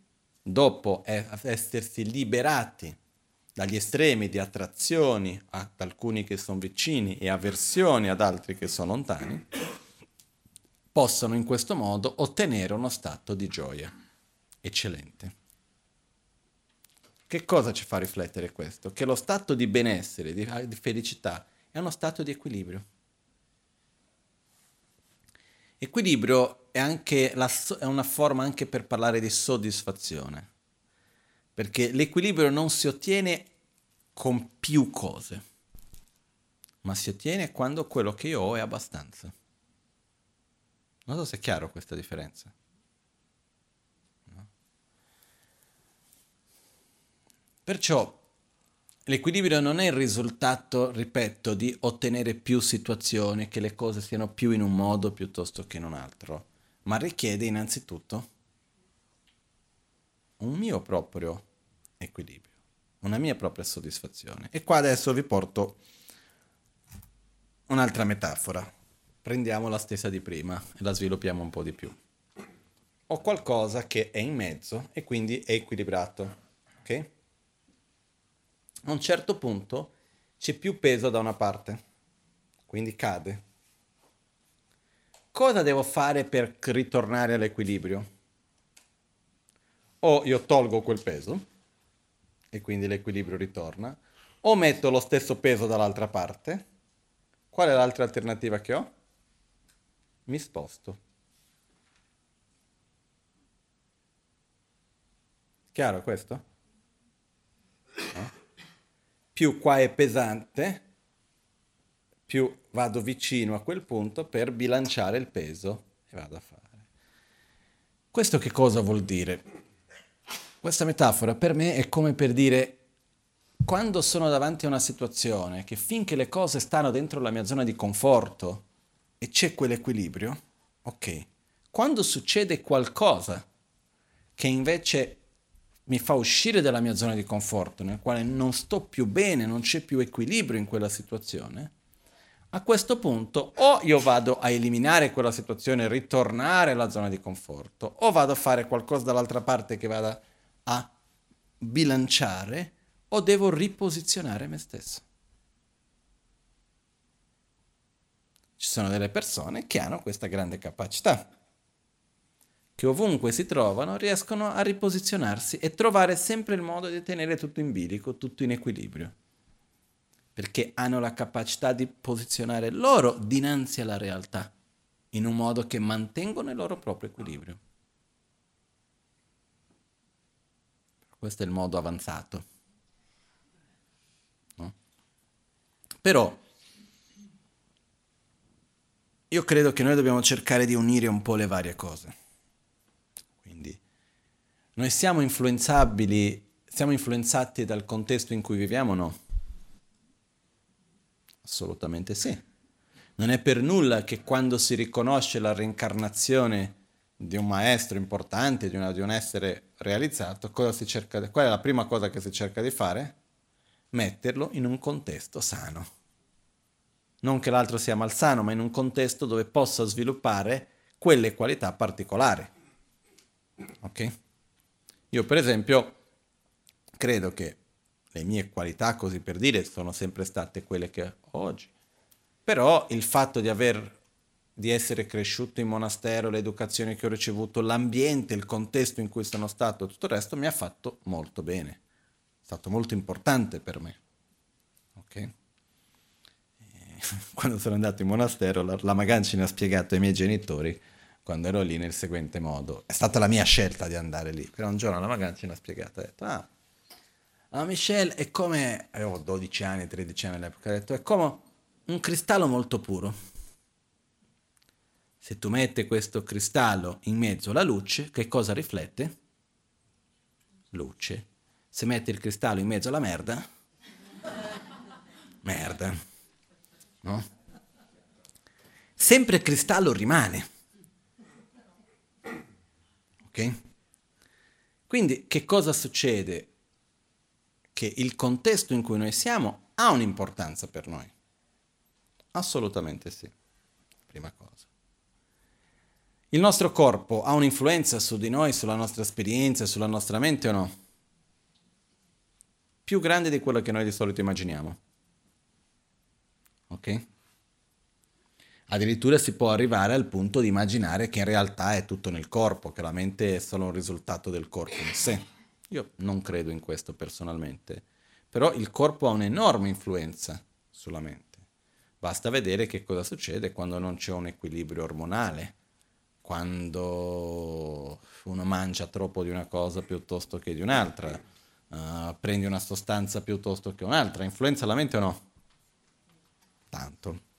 dopo essersi liberati dagli estremi di attrazioni ad alcuni che sono vicini e avversioni ad altri che sono lontani, possano in questo modo ottenere uno stato di gioia eccellente. Che cosa ci fa riflettere questo? Che lo stato di benessere, di, di felicità, è uno stato di equilibrio. Equilibrio è, la, è una forma anche per parlare di soddisfazione, perché l'equilibrio non si ottiene con più cose, ma si ottiene quando quello che io ho è abbastanza. Non so se è chiaro questa differenza. Perciò L'equilibrio non è il risultato, ripeto, di ottenere più situazioni, che le cose siano più in un modo piuttosto che in un altro, ma richiede innanzitutto un mio proprio equilibrio, una mia propria soddisfazione. E qua adesso vi porto un'altra metafora. Prendiamo la stessa di prima e la sviluppiamo un po' di più. Ho qualcosa che è in mezzo e quindi è equilibrato, ok? A un certo punto c'è più peso da una parte, quindi cade. Cosa devo fare per ritornare all'equilibrio? O io tolgo quel peso e quindi l'equilibrio ritorna, o metto lo stesso peso dall'altra parte. Qual è l'altra alternativa che ho? Mi sposto. Chiaro questo? No? Più qua è pesante, più vado vicino a quel punto per bilanciare il peso e vado a fare. Questo che cosa vuol dire? Questa metafora per me è come per dire quando sono davanti a una situazione che finché le cose stanno dentro la mia zona di conforto e c'è quell'equilibrio, ok. Quando succede qualcosa che invece mi fa uscire dalla mia zona di conforto, nel quale non sto più bene, non c'è più equilibrio in quella situazione, a questo punto o io vado a eliminare quella situazione, ritornare alla zona di conforto, o vado a fare qualcosa dall'altra parte che vada a bilanciare, o devo riposizionare me stesso. Ci sono delle persone che hanno questa grande capacità che ovunque si trovano riescono a riposizionarsi e trovare sempre il modo di tenere tutto in bilico, tutto in equilibrio, perché hanno la capacità di posizionare loro dinanzi alla realtà, in un modo che mantengono il loro proprio equilibrio. Questo è il modo avanzato. No? Però io credo che noi dobbiamo cercare di unire un po' le varie cose. Noi siamo influenzabili, siamo influenzati dal contesto in cui viviamo o no? Assolutamente sì. Non è per nulla che quando si riconosce la reincarnazione di un maestro importante, di, una, di un essere realizzato, cerca, qual è la prima cosa che si cerca di fare? Metterlo in un contesto sano. Non che l'altro sia malsano, ma in un contesto dove possa sviluppare quelle qualità particolari. Ok? Io per esempio credo che le mie qualità, così per dire, sono sempre state quelle che ho oggi. Però il fatto di aver di essere cresciuto in monastero, l'educazione che ho ricevuto, l'ambiente, il contesto in cui sono stato, tutto il resto mi ha fatto molto bene. È stato molto importante per me. Ok? [laughs] Quando sono andato in monastero, la, la Magancina ha spiegato ai miei genitori quando ero lì nel seguente modo. È stata la mia scelta di andare lì. Però un giorno la vacanza ci ha spiegato, ha detto, ah, ah, Michelle è come, avevo 12 anni, 13 anni all'epoca, ha detto, è come un cristallo molto puro. Se tu metti questo cristallo in mezzo alla luce, che cosa riflette? Luce. Se metti il cristallo in mezzo alla merda, merda. No? Sempre il cristallo rimane. Ok? Quindi che cosa succede? Che il contesto in cui noi siamo ha un'importanza per noi. Assolutamente sì. Prima cosa. Il nostro corpo ha un'influenza su di noi, sulla nostra esperienza, sulla nostra mente o no? Più grande di quello che noi di solito immaginiamo. Ok? Addirittura si può arrivare al punto di immaginare che in realtà è tutto nel corpo, che la mente è solo un risultato del corpo in sé. Io non credo in questo personalmente, però il corpo ha un'enorme influenza sulla mente. Basta vedere che cosa succede quando non c'è un equilibrio ormonale, quando uno mangia troppo di una cosa piuttosto che di un'altra, uh, prendi una sostanza piuttosto che un'altra, influenza la mente o no? Tanto.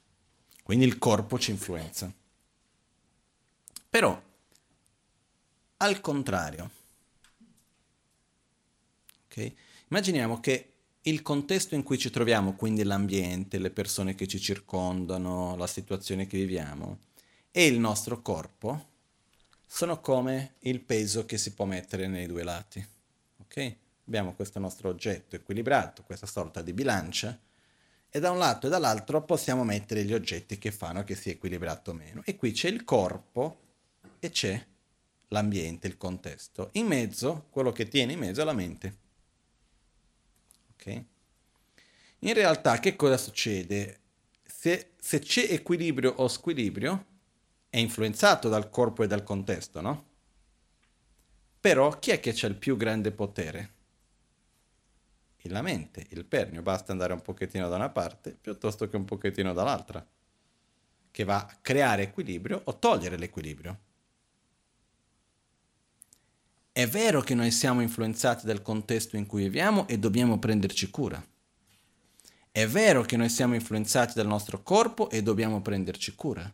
Quindi il corpo ci influenza. Però, al contrario, okay? immaginiamo che il contesto in cui ci troviamo, quindi l'ambiente, le persone che ci circondano, la situazione che viviamo, e il nostro corpo sono come il peso che si può mettere nei due lati. Okay? Abbiamo questo nostro oggetto equilibrato, questa sorta di bilancia, e da un lato e dall'altro possiamo mettere gli oggetti che fanno che sia equilibrato o meno. E qui c'è il corpo e c'è l'ambiente, il contesto. In mezzo, quello che tiene in mezzo è la mente. Ok? In realtà che cosa succede? Se, se c'è equilibrio o squilibrio, è influenzato dal corpo e dal contesto, no? Però chi è che c'ha il più grande potere? La mente, il pernio, basta andare un pochettino da una parte piuttosto che un pochettino dall'altra, che va a creare equilibrio o togliere l'equilibrio. È vero che noi siamo influenzati dal contesto in cui viviamo e dobbiamo prenderci cura. È vero che noi siamo influenzati dal nostro corpo e dobbiamo prenderci cura.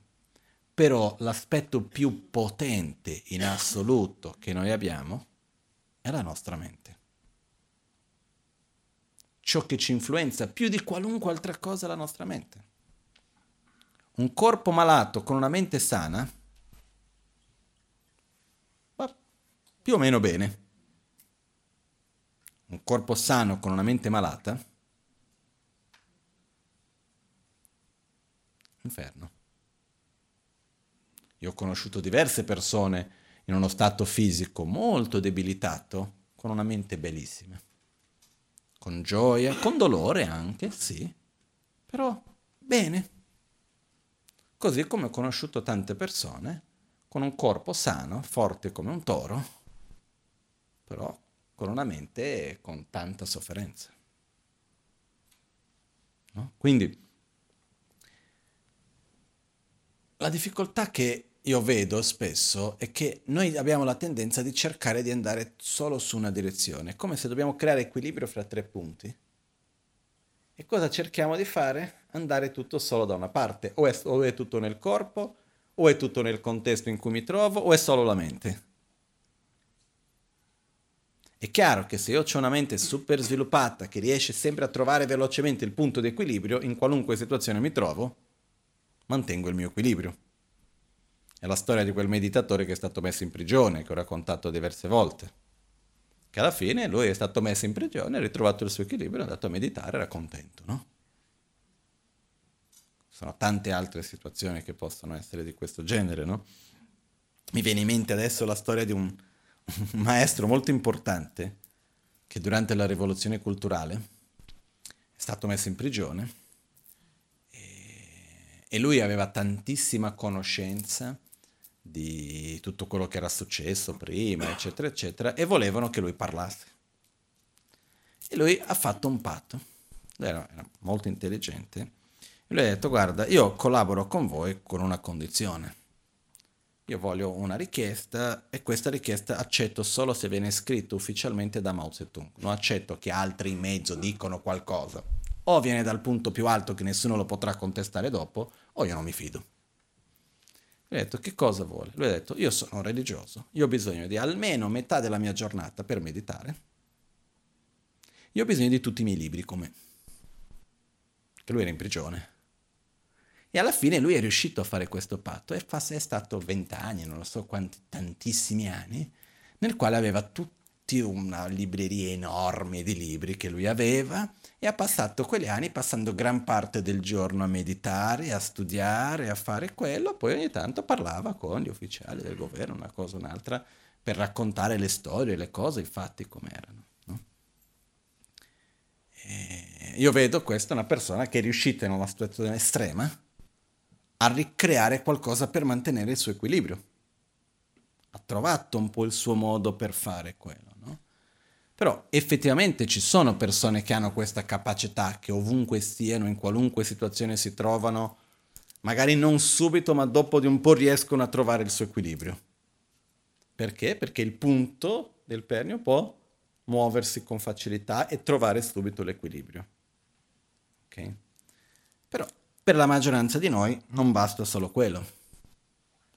Però l'aspetto più potente in assoluto che noi abbiamo è la nostra mente ciò che ci influenza più di qualunque altra cosa la nostra mente. Un corpo malato con una mente sana va più o meno bene. Un corpo sano con una mente malata inferno. Io ho conosciuto diverse persone in uno stato fisico molto debilitato con una mente bellissima con gioia, con dolore anche, sì, però bene. Così come ho conosciuto tante persone con un corpo sano, forte come un toro, però con una mente con tanta sofferenza. No? Quindi la difficoltà che io vedo spesso è che noi abbiamo la tendenza di cercare di andare solo su una direzione, come se dobbiamo creare equilibrio fra tre punti. E cosa cerchiamo di fare? Andare tutto solo da una parte, o è, o è tutto nel corpo, o è tutto nel contesto in cui mi trovo, o è solo la mente. È chiaro che se io ho una mente super sviluppata che riesce sempre a trovare velocemente il punto di equilibrio, in qualunque situazione mi trovo, mantengo il mio equilibrio. È la storia di quel meditatore che è stato messo in prigione, che ho raccontato diverse volte. Che alla fine lui è stato messo in prigione, ha ritrovato il suo equilibrio, è andato a meditare, era contento, no? Sono tante altre situazioni che possono essere di questo genere, no? Mi viene in mente adesso la storia di un, [laughs] un maestro molto importante che durante la rivoluzione culturale è stato messo in prigione e, e lui aveva tantissima conoscenza di tutto quello che era successo prima, eccetera, eccetera, e volevano che lui parlasse. E lui ha fatto un patto, era, era molto intelligente, e lui ha detto, guarda, io collaboro con voi con una condizione. io voglio una richiesta e questa richiesta accetto solo se viene scritta ufficialmente da Mao Zedong. Non accetto che altri in mezzo dicono qualcosa. O viene dal punto più alto che nessuno lo potrà contestare dopo, o io non mi fido. Lui ha detto che cosa vuole? Lui ha detto io sono religioso, io ho bisogno di almeno metà della mia giornata per meditare. Io ho bisogno di tutti i miei libri come che lui era in prigione. E alla fine lui è riuscito a fare questo patto e è stato vent'anni, non lo so quanti, tantissimi anni, nel quale aveva tutti una libreria enorme di libri che lui aveva e ha passato quegli anni passando gran parte del giorno a meditare, a studiare, a fare quello, poi ogni tanto parlava con gli ufficiali del governo, una cosa o un'altra, per raccontare le storie, le cose, i fatti come erano. io vedo questa una persona che è riuscita in una situazione estrema a ricreare qualcosa per mantenere il suo equilibrio. Ha trovato un po' il suo modo per fare quello. Però effettivamente ci sono persone che hanno questa capacità, che ovunque stiano, in qualunque situazione si trovano, magari non subito, ma dopo di un po' riescono a trovare il suo equilibrio. Perché? Perché il punto del pernio può muoversi con facilità e trovare subito l'equilibrio. Okay? Però per la maggioranza di noi non basta solo quello.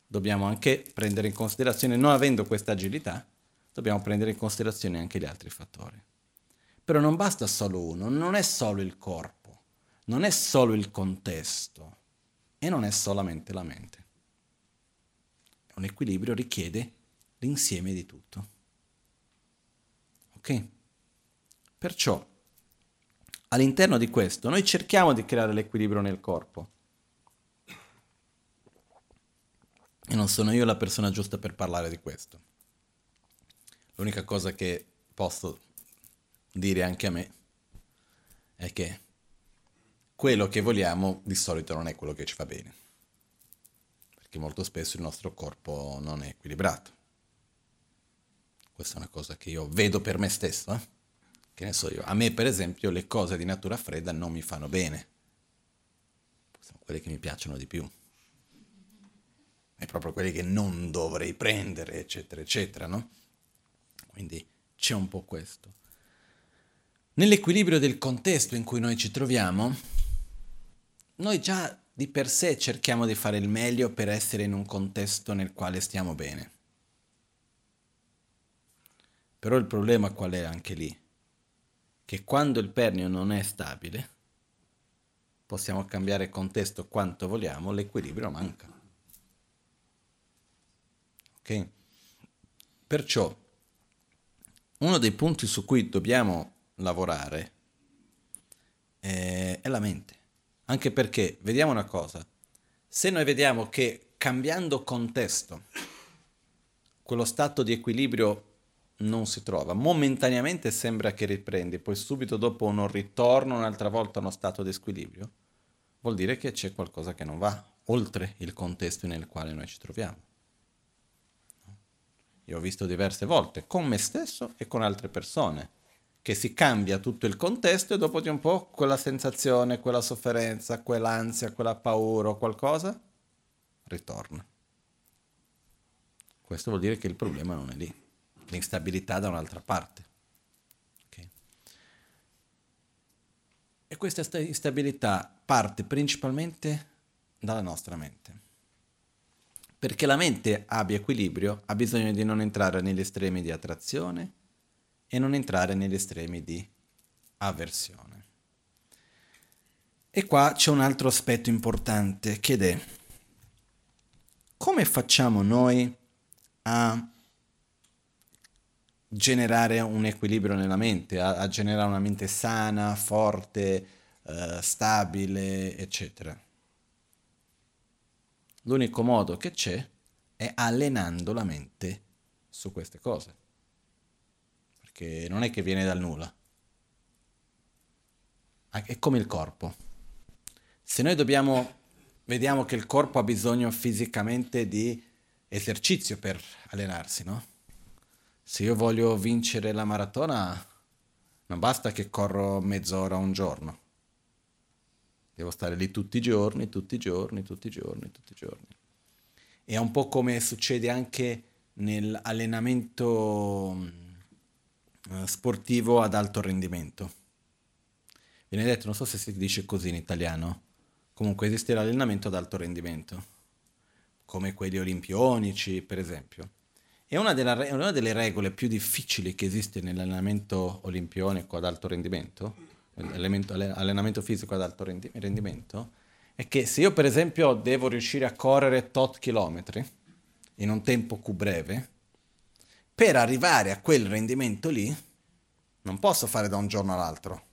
Dobbiamo anche prendere in considerazione, non avendo questa agilità, dobbiamo prendere in considerazione anche gli altri fattori. Però non basta solo uno, non è solo il corpo, non è solo il contesto e non è solamente la mente. Un equilibrio richiede l'insieme di tutto. Ok? Perciò all'interno di questo noi cerchiamo di creare l'equilibrio nel corpo. E non sono io la persona giusta per parlare di questo. L'unica cosa che posso dire anche a me è che quello che vogliamo di solito non è quello che ci fa bene. Perché molto spesso il nostro corpo non è equilibrato. Questa è una cosa che io vedo per me stesso. Eh? Che ne so io, a me per esempio le cose di natura fredda non mi fanno bene. Sono quelle che mi piacciono di più. È proprio quelle che non dovrei prendere, eccetera, eccetera, no? Quindi c'è un po' questo. Nell'equilibrio del contesto in cui noi ci troviamo, noi già di per sé cerchiamo di fare il meglio per essere in un contesto nel quale stiamo bene. Però il problema qual è anche lì? che quando il pernio non è stabile, possiamo cambiare contesto quanto vogliamo, l'equilibrio manca. Ok? Perciò uno dei punti su cui dobbiamo lavorare è, è la mente. Anche perché, vediamo una cosa, se noi vediamo che cambiando contesto, quello stato di equilibrio non si trova. Momentaneamente sembra che riprendi, poi subito dopo uno ritorno un'altra volta a uno stato di squilibrio. Vuol dire che c'è qualcosa che non va, oltre il contesto nel quale noi ci troviamo. Io ho visto diverse volte, con me stesso e con altre persone, che si cambia tutto il contesto e dopo di un po' quella sensazione, quella sofferenza, quell'ansia, quella paura o qualcosa ritorna. Questo vuol dire che il problema non è lì l'instabilità da un'altra parte. Okay. E questa instabilità parte principalmente dalla nostra mente. Perché la mente abbia equilibrio ha bisogno di non entrare negli estremi di attrazione e non entrare negli estremi di avversione. E qua c'è un altro aspetto importante che è come facciamo noi a generare un equilibrio nella mente, a, a generare una mente sana, forte, eh, stabile, eccetera. L'unico modo che c'è è allenando la mente su queste cose, perché non è che viene dal nulla, è come il corpo. Se noi dobbiamo, vediamo che il corpo ha bisogno fisicamente di esercizio per allenarsi, no? se io voglio vincere la maratona, non basta che corro mezz'ora un giorno. Devo stare lì tutti i giorni, tutti i giorni, tutti i giorni, tutti i giorni. è un po' come succede anche nell'allenamento mm, sportivo ad alto rendimento. Viene detto, non so se si dice così in italiano, comunque esiste l'allenamento ad alto rendimento, come quelli olimpionici per esempio. E una, della, una delle regole più difficili che esiste nell'allenamento olimpionico ad alto rendimento, allenamento fisico ad alto rendimento, è che se io per esempio devo riuscire a correre tot chilometri in un tempo Q breve, per arrivare a quel rendimento lì non posso fare da un giorno all'altro.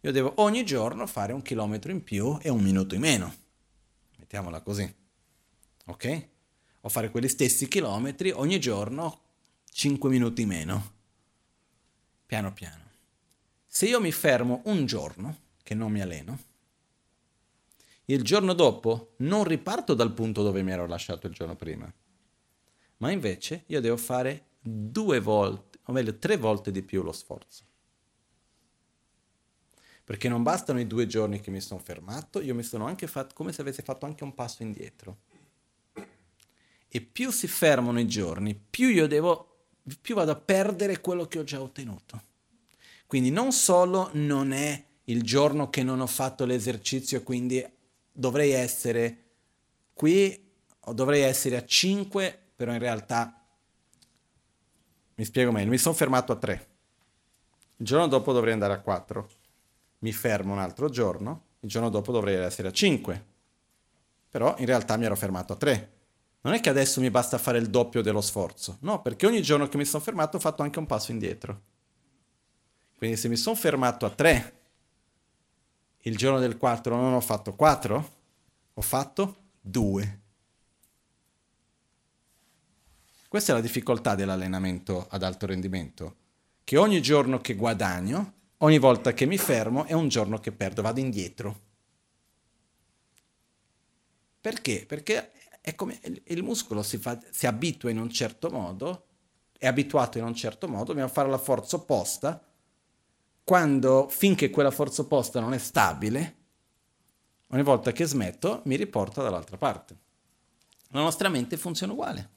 Io devo ogni giorno fare un chilometro in più e un minuto in meno. Mettiamola così. Ok? O fare quegli stessi chilometri ogni giorno 5 minuti in meno. Piano piano. Se io mi fermo un giorno, che non mi alleno, il giorno dopo non riparto dal punto dove mi ero lasciato il giorno prima, ma invece io devo fare due volte, o meglio tre volte di più lo sforzo. Perché non bastano i due giorni che mi sono fermato, io mi sono anche fatto come se avessi fatto anche un passo indietro. E più si fermano i giorni, più io devo, più vado a perdere quello che ho già ottenuto. Quindi non solo non è il giorno che non ho fatto l'esercizio, quindi dovrei essere qui o dovrei essere a 5, però in realtà mi spiego meglio, mi sono fermato a 3. Il giorno dopo dovrei andare a 4. Mi fermo un altro giorno, il giorno dopo dovrei essere a 5. Però in realtà mi ero fermato a 3. Non è che adesso mi basta fare il doppio dello sforzo, no, perché ogni giorno che mi sono fermato ho fatto anche un passo indietro. Quindi se mi sono fermato a 3 il giorno del 4 non ho fatto 4, ho fatto 2. Questa è la difficoltà dell'allenamento ad alto rendimento, che ogni giorno che guadagno, ogni volta che mi fermo, è un giorno che perdo, vado indietro. Perché? Perché è come il muscolo si, fa, si abitua in un certo modo, è abituato in un certo modo, dobbiamo fare la forza opposta quando finché quella forza opposta non è stabile, ogni volta che smetto mi riporta dall'altra parte. La nostra mente funziona uguale.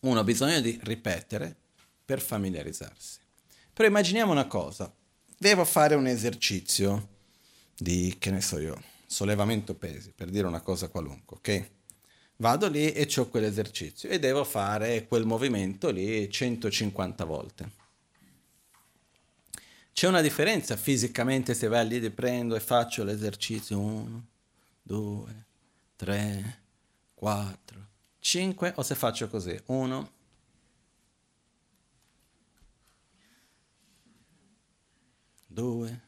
Uno ha bisogno di ripetere per familiarizzarsi. Però immaginiamo una cosa, devo fare un esercizio di, che ne so io, sollevamento pesi, per dire una cosa qualunque, ok? Vado lì e ho quell'esercizio e devo fare quel movimento lì 150 volte. C'è una differenza fisicamente se vai lì, ti prendo e faccio l'esercizio 1, 2, 3, 4, 5 o se faccio così 1, 2,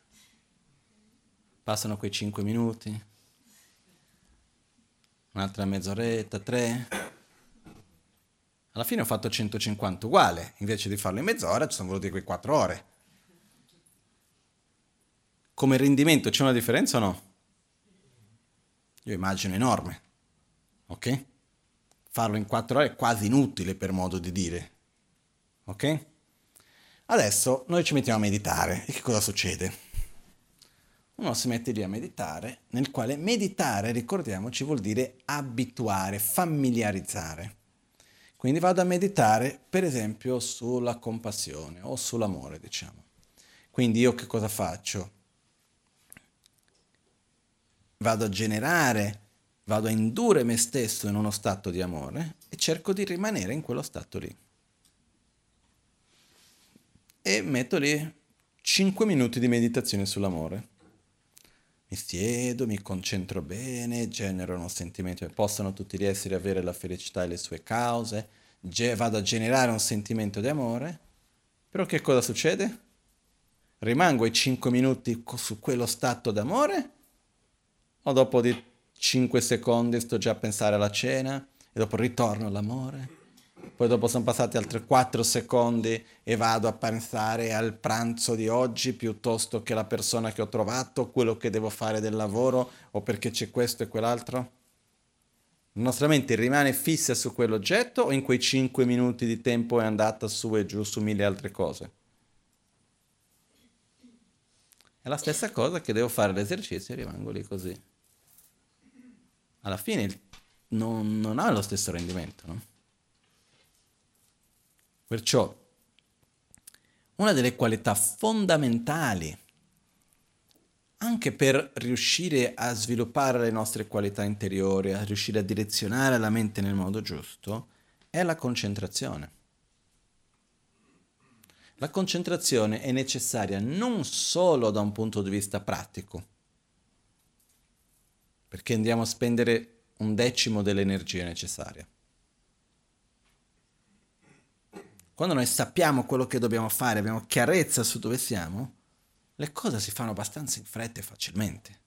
passano quei 5 minuti, un'altra mezz'oretta, 3. Alla fine ho fatto 150 uguale, invece di farlo in mezz'ora ci sono voluti quei 4 ore come rendimento c'è una differenza o no? Io immagino enorme, ok? Farlo in quattro ore è quasi inutile per modo di dire, ok? Adesso noi ci mettiamo a meditare e che cosa succede? Uno si mette lì a meditare, nel quale meditare, ricordiamoci, vuol dire abituare, familiarizzare. Quindi vado a meditare, per esempio, sulla compassione o sull'amore, diciamo. Quindi io che cosa faccio? Vado a generare, vado a indurre me stesso in uno stato di amore e cerco di rimanere in quello stato lì. E metto lì 5 minuti di meditazione sull'amore. Mi siedo, mi concentro bene, genero uno sentimento che possono tutti gli esseri avere la felicità e le sue cause, ge- vado a generare un sentimento di amore, però che cosa succede? Rimango i 5 minuti su quello stato d'amore o dopo di 5 secondi sto già a pensare alla cena e dopo ritorno all'amore. Poi dopo sono passati altri 4 secondi e vado a pensare al pranzo di oggi piuttosto che alla persona che ho trovato, quello che devo fare del lavoro o perché c'è questo e quell'altro. La nostra mente rimane fissa su quell'oggetto o in quei 5 minuti di tempo è andata su e giù su mille altre cose? È la stessa cosa che devo fare l'esercizio e rimango lì così. Alla fine non, non ha lo stesso rendimento. No? Perciò una delle qualità fondamentali anche per riuscire a sviluppare le nostre qualità interiori, a riuscire a direzionare la mente nel modo giusto, è la concentrazione. La concentrazione è necessaria non solo da un punto di vista pratico, perché andiamo a spendere un decimo dell'energia necessaria. Quando noi sappiamo quello che dobbiamo fare, abbiamo chiarezza su dove siamo, le cose si fanno abbastanza in fretta e facilmente.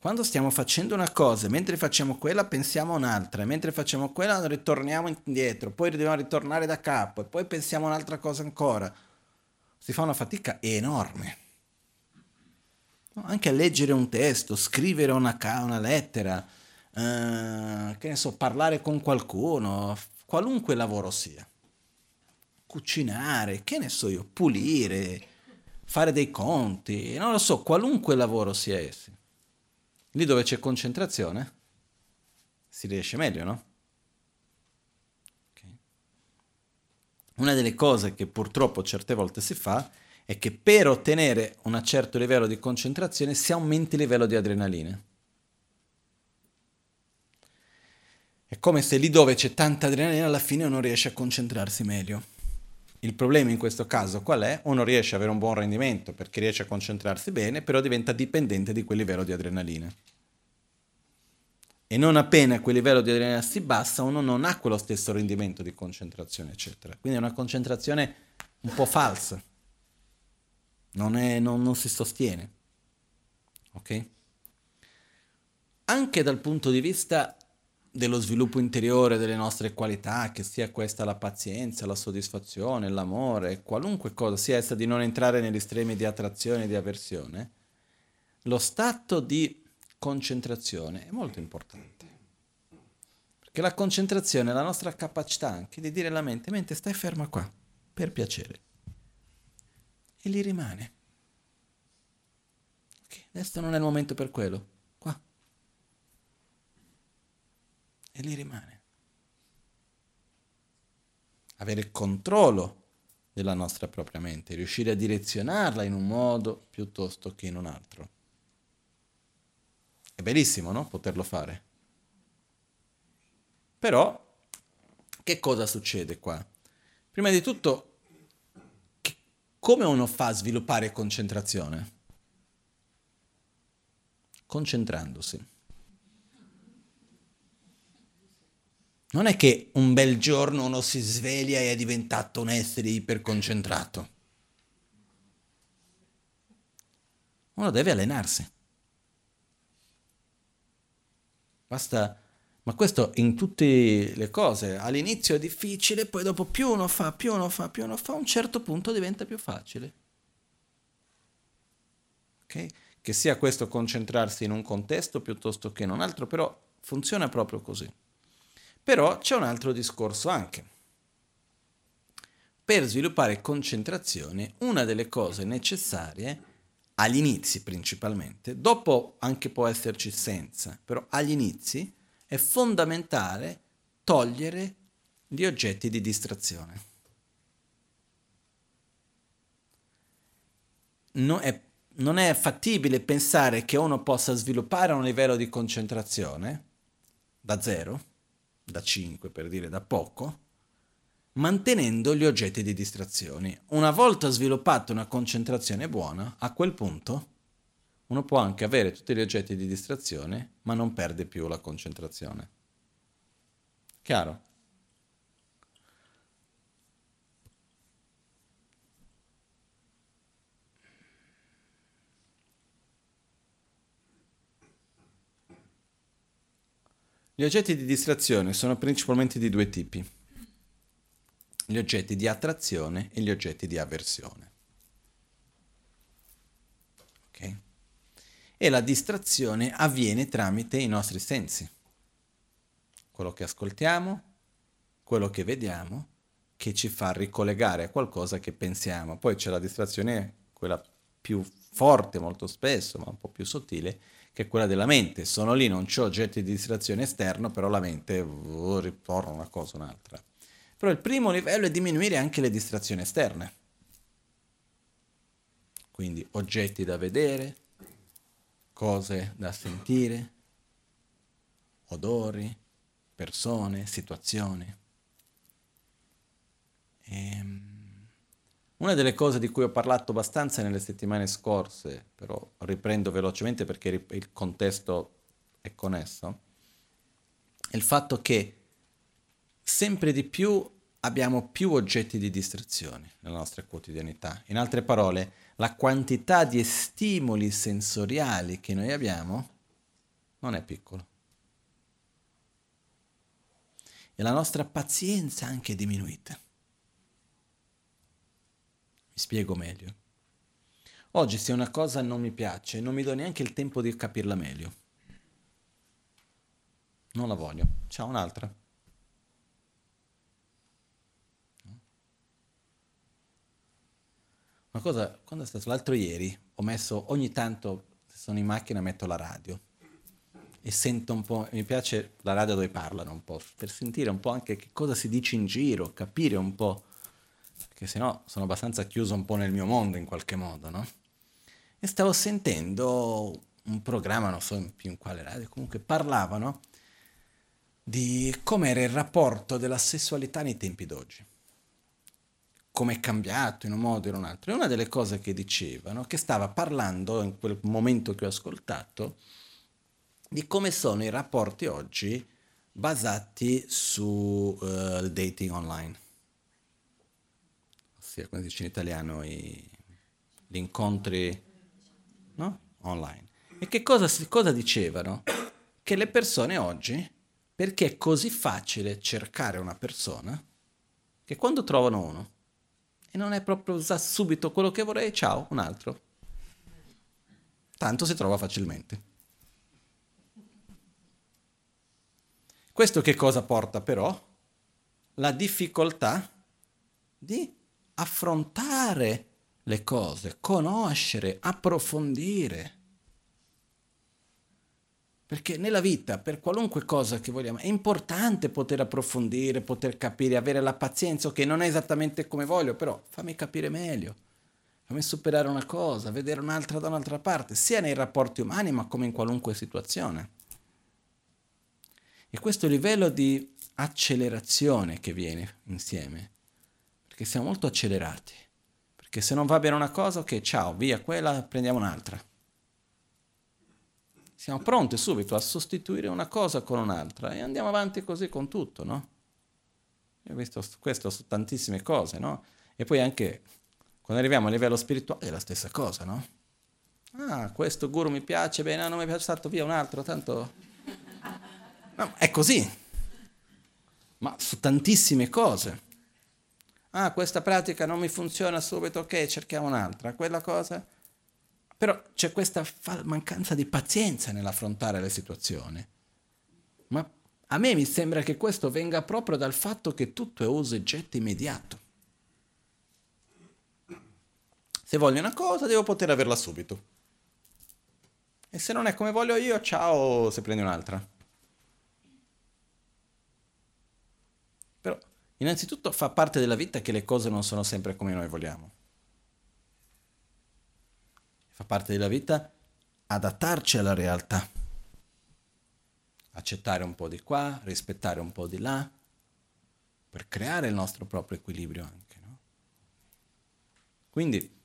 Quando stiamo facendo una cosa, mentre facciamo quella pensiamo a un'altra, mentre facciamo quella ritorniamo indietro, poi dobbiamo ritornare da capo, e poi pensiamo a un'altra cosa ancora. Si fa una fatica enorme. Anche a leggere un testo, scrivere una, una lettera, eh, che ne so, parlare con qualcuno, qualunque lavoro sia. Cucinare, che ne so io, pulire, fare dei conti, non lo so, qualunque lavoro sia essi. Lì dove c'è concentrazione si riesce meglio, no? Una delle cose che purtroppo certe volte si fa è che per ottenere un certo livello di concentrazione si aumenti il livello di adrenalina. È come se lì dove c'è tanta adrenalina alla fine uno riesce a concentrarsi meglio. Il problema in questo caso qual è? Uno riesce ad avere un buon rendimento perché riesce a concentrarsi bene, però diventa dipendente di quel livello di adrenalina. E non appena quel livello di adrenalina si bassa, uno non ha quello stesso rendimento di concentrazione, eccetera. Quindi è una concentrazione un po' falsa. Non, è, non, non si sostiene. Ok? Anche dal punto di vista dello sviluppo interiore delle nostre qualità, che sia questa la pazienza, la soddisfazione, l'amore, qualunque cosa, sia essa di non entrare negli estremi di attrazione e di avversione, lo stato di concentrazione è molto importante. Perché la concentrazione è la nostra capacità anche di dire alla mente, mente stai ferma qua, per piacere. E lì rimane. Okay, adesso non è il momento per quello e lì rimane. Avere controllo della nostra propria mente, riuscire a direzionarla in un modo piuttosto che in un altro. È bellissimo, no? Poterlo fare. Però, che cosa succede qua? Prima di tutto, come uno fa a sviluppare concentrazione? Concentrandosi. Non è che un bel giorno uno si sveglia e è diventato un essere iperconcentrato. Uno deve allenarsi. Basta, ma questo in tutte le cose. All'inizio è difficile, poi dopo più uno fa, più uno fa, più uno fa, a un certo punto diventa più facile. Ok? Che sia questo concentrarsi in un contesto piuttosto che in un altro, però funziona proprio così. Però c'è un altro discorso anche. Per sviluppare concentrazione, una delle cose necessarie, agli inizi principalmente, dopo anche può esserci senza, però agli inizi è fondamentale togliere gli oggetti di distrazione. Non è, non è fattibile pensare che uno possa sviluppare un livello di concentrazione da zero da 5 per dire da poco, mantenendo gli oggetti di distrazione. Una volta sviluppata una concentrazione buona, a quel punto uno può anche avere tutti gli oggetti di distrazione, ma non perde più la concentrazione. Chiaro? Gli oggetti di distrazione sono principalmente di due tipi. Gli oggetti di attrazione e gli oggetti di avversione. Ok? E la distrazione avviene tramite i nostri sensi. Quello che ascoltiamo, quello che vediamo, che ci fa ricollegare a qualcosa che pensiamo. Poi c'è la distrazione, quella più forte molto spesso, ma un po' più sottile, che è quella della mente. Sono lì, non ho oggetti di distrazione esterno, però la mente uh, ritorna una cosa o un'altra. Però il primo livello è diminuire anche le distrazioni esterne. Quindi oggetti da vedere, cose da sentire, odori, persone, situazioni. E, ehm, una delle cose di cui ho parlato abbastanza nelle settimane scorse, però riprendo velocemente perché il contesto è connesso, è il fatto che sempre di più abbiamo più oggetti di distrazione nella nostra quotidianità. In altre parole, la quantità di stimoli sensoriali che noi abbiamo non è piccola. E la nostra pazienza anche è diminuita. Mi spiego meglio. Oggi se una cosa non mi piace, non mi do neanche il tempo di capirla meglio. Non la voglio. C'è un'altra. Una cosa, quando è stato l'altro ieri, ho messo ogni tanto, se sono in macchina, metto la radio e sento un po', mi piace la radio dove parlano un po', per sentire un po' anche che cosa si dice in giro, capire un po' perché sennò sono abbastanza chiuso un po' nel mio mondo in qualche modo, no? E stavo sentendo un programma, non so più in quale radio, comunque parlavano di com'era il rapporto della sessualità nei tempi d'oggi. Come è cambiato in un modo o in un altro. E una delle cose che dicevano, che stava parlando in quel momento che ho ascoltato, di come sono i rapporti oggi basati sul uh, dating online ossia come si dice in italiano, i, gli incontri no? online. E che cosa, cosa dicevano? Che le persone oggi, perché è così facile cercare una persona, che quando trovano uno, e non è proprio già subito quello che vorrei, ciao, un altro. Tanto si trova facilmente. Questo che cosa porta però? La difficoltà di affrontare le cose, conoscere, approfondire. Perché nella vita, per qualunque cosa che vogliamo, è importante poter approfondire, poter capire, avere la pazienza, che non è esattamente come voglio, però fammi capire meglio, fammi superare una cosa, vedere un'altra da un'altra parte, sia nei rapporti umani ma come in qualunque situazione. E questo livello di accelerazione che viene insieme che siamo molto accelerati. Perché se non va bene una cosa, ok, ciao, via quella, prendiamo un'altra. Siamo pronti subito a sostituire una cosa con un'altra e andiamo avanti così con tutto, no? Io ho visto questo su tantissime cose, no? E poi anche quando arriviamo a livello spirituale è la stessa cosa, no? Ah, questo guru mi piace, bene, non mi piace stato via un altro, tanto... No, è così. Ma su tantissime cose ah questa pratica non mi funziona subito, ok, cerchiamo un'altra, quella cosa. Però c'è questa mancanza di pazienza nell'affrontare le situazioni. Ma a me mi sembra che questo venga proprio dal fatto che tutto è uso e getto immediato. Se voglio una cosa devo poter averla subito. E se non è come voglio io, ciao se prendi un'altra. Però Innanzitutto fa parte della vita che le cose non sono sempre come noi vogliamo. Fa parte della vita adattarci alla realtà. Accettare un po' di qua, rispettare un po' di là, per creare il nostro proprio equilibrio anche. No? Quindi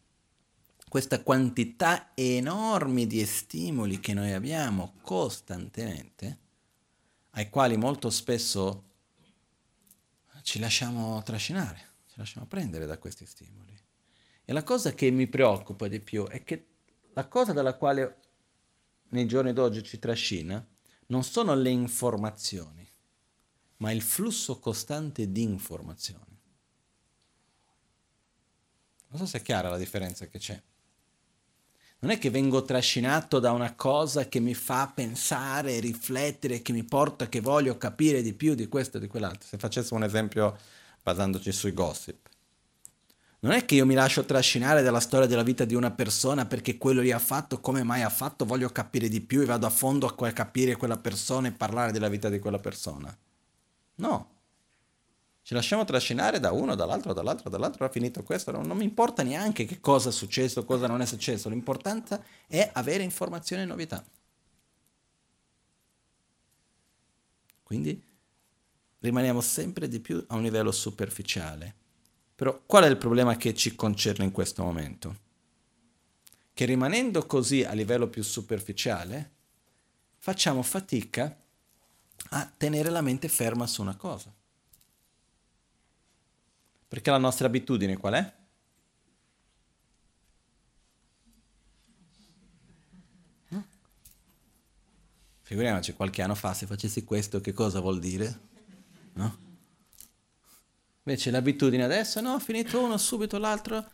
questa quantità enorme di stimoli che noi abbiamo costantemente, ai quali molto spesso ci lasciamo trascinare, ci lasciamo prendere da questi stimoli. E la cosa che mi preoccupa di più è che la cosa dalla quale nei giorni d'oggi ci trascina non sono le informazioni, ma il flusso costante di informazioni. Non so se è chiara la differenza che c'è. Non è che vengo trascinato da una cosa che mi fa pensare, riflettere, che mi porta, che voglio capire di più di questo e di quell'altro. Se facessimo un esempio basandoci sui gossip. Non è che io mi lascio trascinare dalla storia della vita di una persona perché quello lì ha fatto, come mai ha fatto, voglio capire di più e vado a fondo a capire quella persona e parlare della vita di quella persona. No. Ci lasciamo trascinare da uno, dall'altro, dall'altro, dall'altro, ha finito questo, non, non mi importa neanche che cosa è successo, cosa non è successo, l'importante è avere informazioni e novità. Quindi rimaniamo sempre di più a un livello superficiale. Però qual è il problema che ci concerne in questo momento? Che rimanendo così a livello più superficiale, facciamo fatica a tenere la mente ferma su una cosa. Perché la nostra abitudine qual è? Figuriamoci qualche anno fa se facessi questo che cosa vuol dire? No? Invece l'abitudine adesso, no, finito uno, subito l'altro.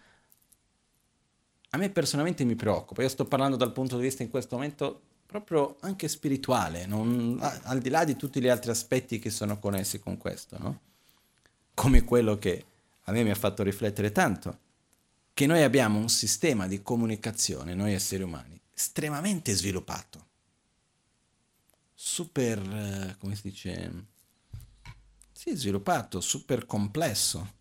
A me personalmente mi preoccupa, io sto parlando dal punto di vista in questo momento proprio anche spirituale, non, al di là di tutti gli altri aspetti che sono connessi con questo, no? Come quello che a me mi ha fatto riflettere tanto, che noi abbiamo un sistema di comunicazione, noi esseri umani, estremamente sviluppato, super, eh, come si dice, sì, sviluppato, super complesso,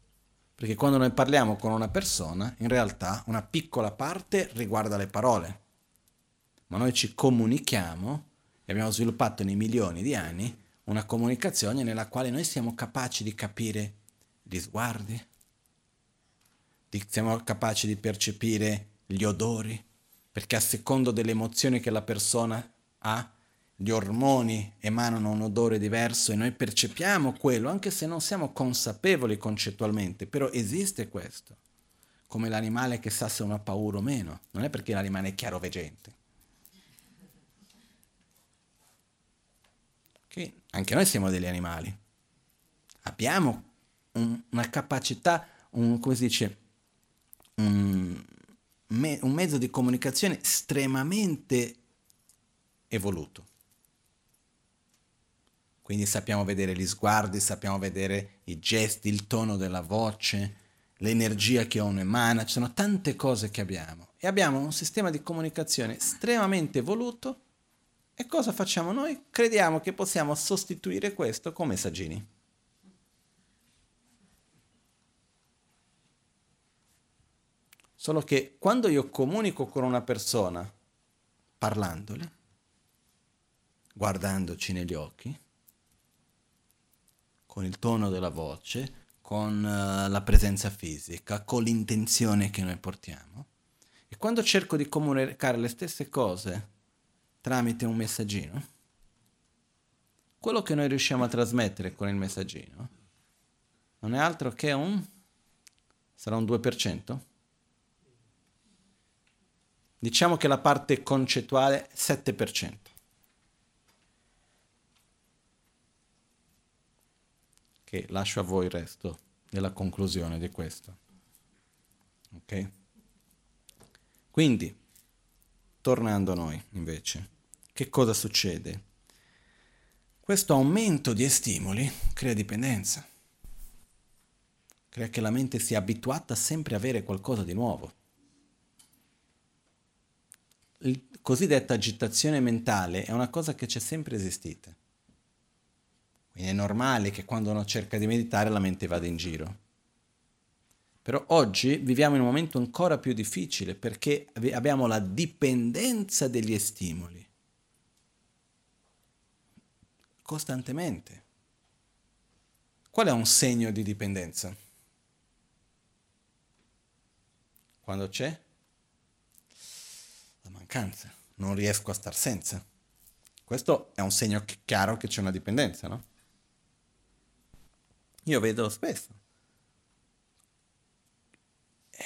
perché quando noi parliamo con una persona, in realtà una piccola parte riguarda le parole, ma noi ci comunichiamo e abbiamo sviluppato nei milioni di anni una comunicazione nella quale noi siamo capaci di capire gli sguardi, siamo capaci di percepire gli odori, perché a secondo delle emozioni che la persona ha, gli ormoni emanano un odore diverso e noi percepiamo quello, anche se non siamo consapevoli concettualmente, però esiste questo, come l'animale che sa se uno ha paura o meno, non è perché l'animale è chiaroveggente. Okay? Anche noi siamo degli animali, abbiamo un, una capacità, un, come si dice, un, me, un mezzo di comunicazione estremamente evoluto. Quindi sappiamo vedere gli sguardi, sappiamo vedere i gesti, il tono della voce, l'energia che uno emana, ci sono tante cose che abbiamo. E abbiamo un sistema di comunicazione estremamente evoluto e cosa facciamo noi? Crediamo che possiamo sostituire questo con messaggini. Solo che quando io comunico con una persona, parlandole, guardandoci negli occhi, con il tono della voce, con uh, la presenza fisica, con l'intenzione che noi portiamo, e quando cerco di comunicare le stesse cose tramite un messaggino, quello che noi riusciamo a trasmettere con il messaggino non è altro che un... sarà un 2%? Diciamo che la parte concettuale è 7%. Che lascio a voi il resto della conclusione di questo. Ok? Quindi, tornando a noi invece, che cosa succede? Questo aumento di stimoli crea dipendenza, crea che la mente sia abituata sempre a avere qualcosa di nuovo la cosiddetta agitazione mentale è una cosa che c'è sempre esistita. Quindi è normale che quando uno cerca di meditare la mente vada in giro. Però oggi viviamo in un momento ancora più difficile perché abbiamo la dipendenza degli stimoli. Costantemente. Qual è un segno di dipendenza? Quando c'è mancanza, non riesco a star senza. Questo è un segno chiaro che c'è una dipendenza, no? Io vedo spesso. Eh,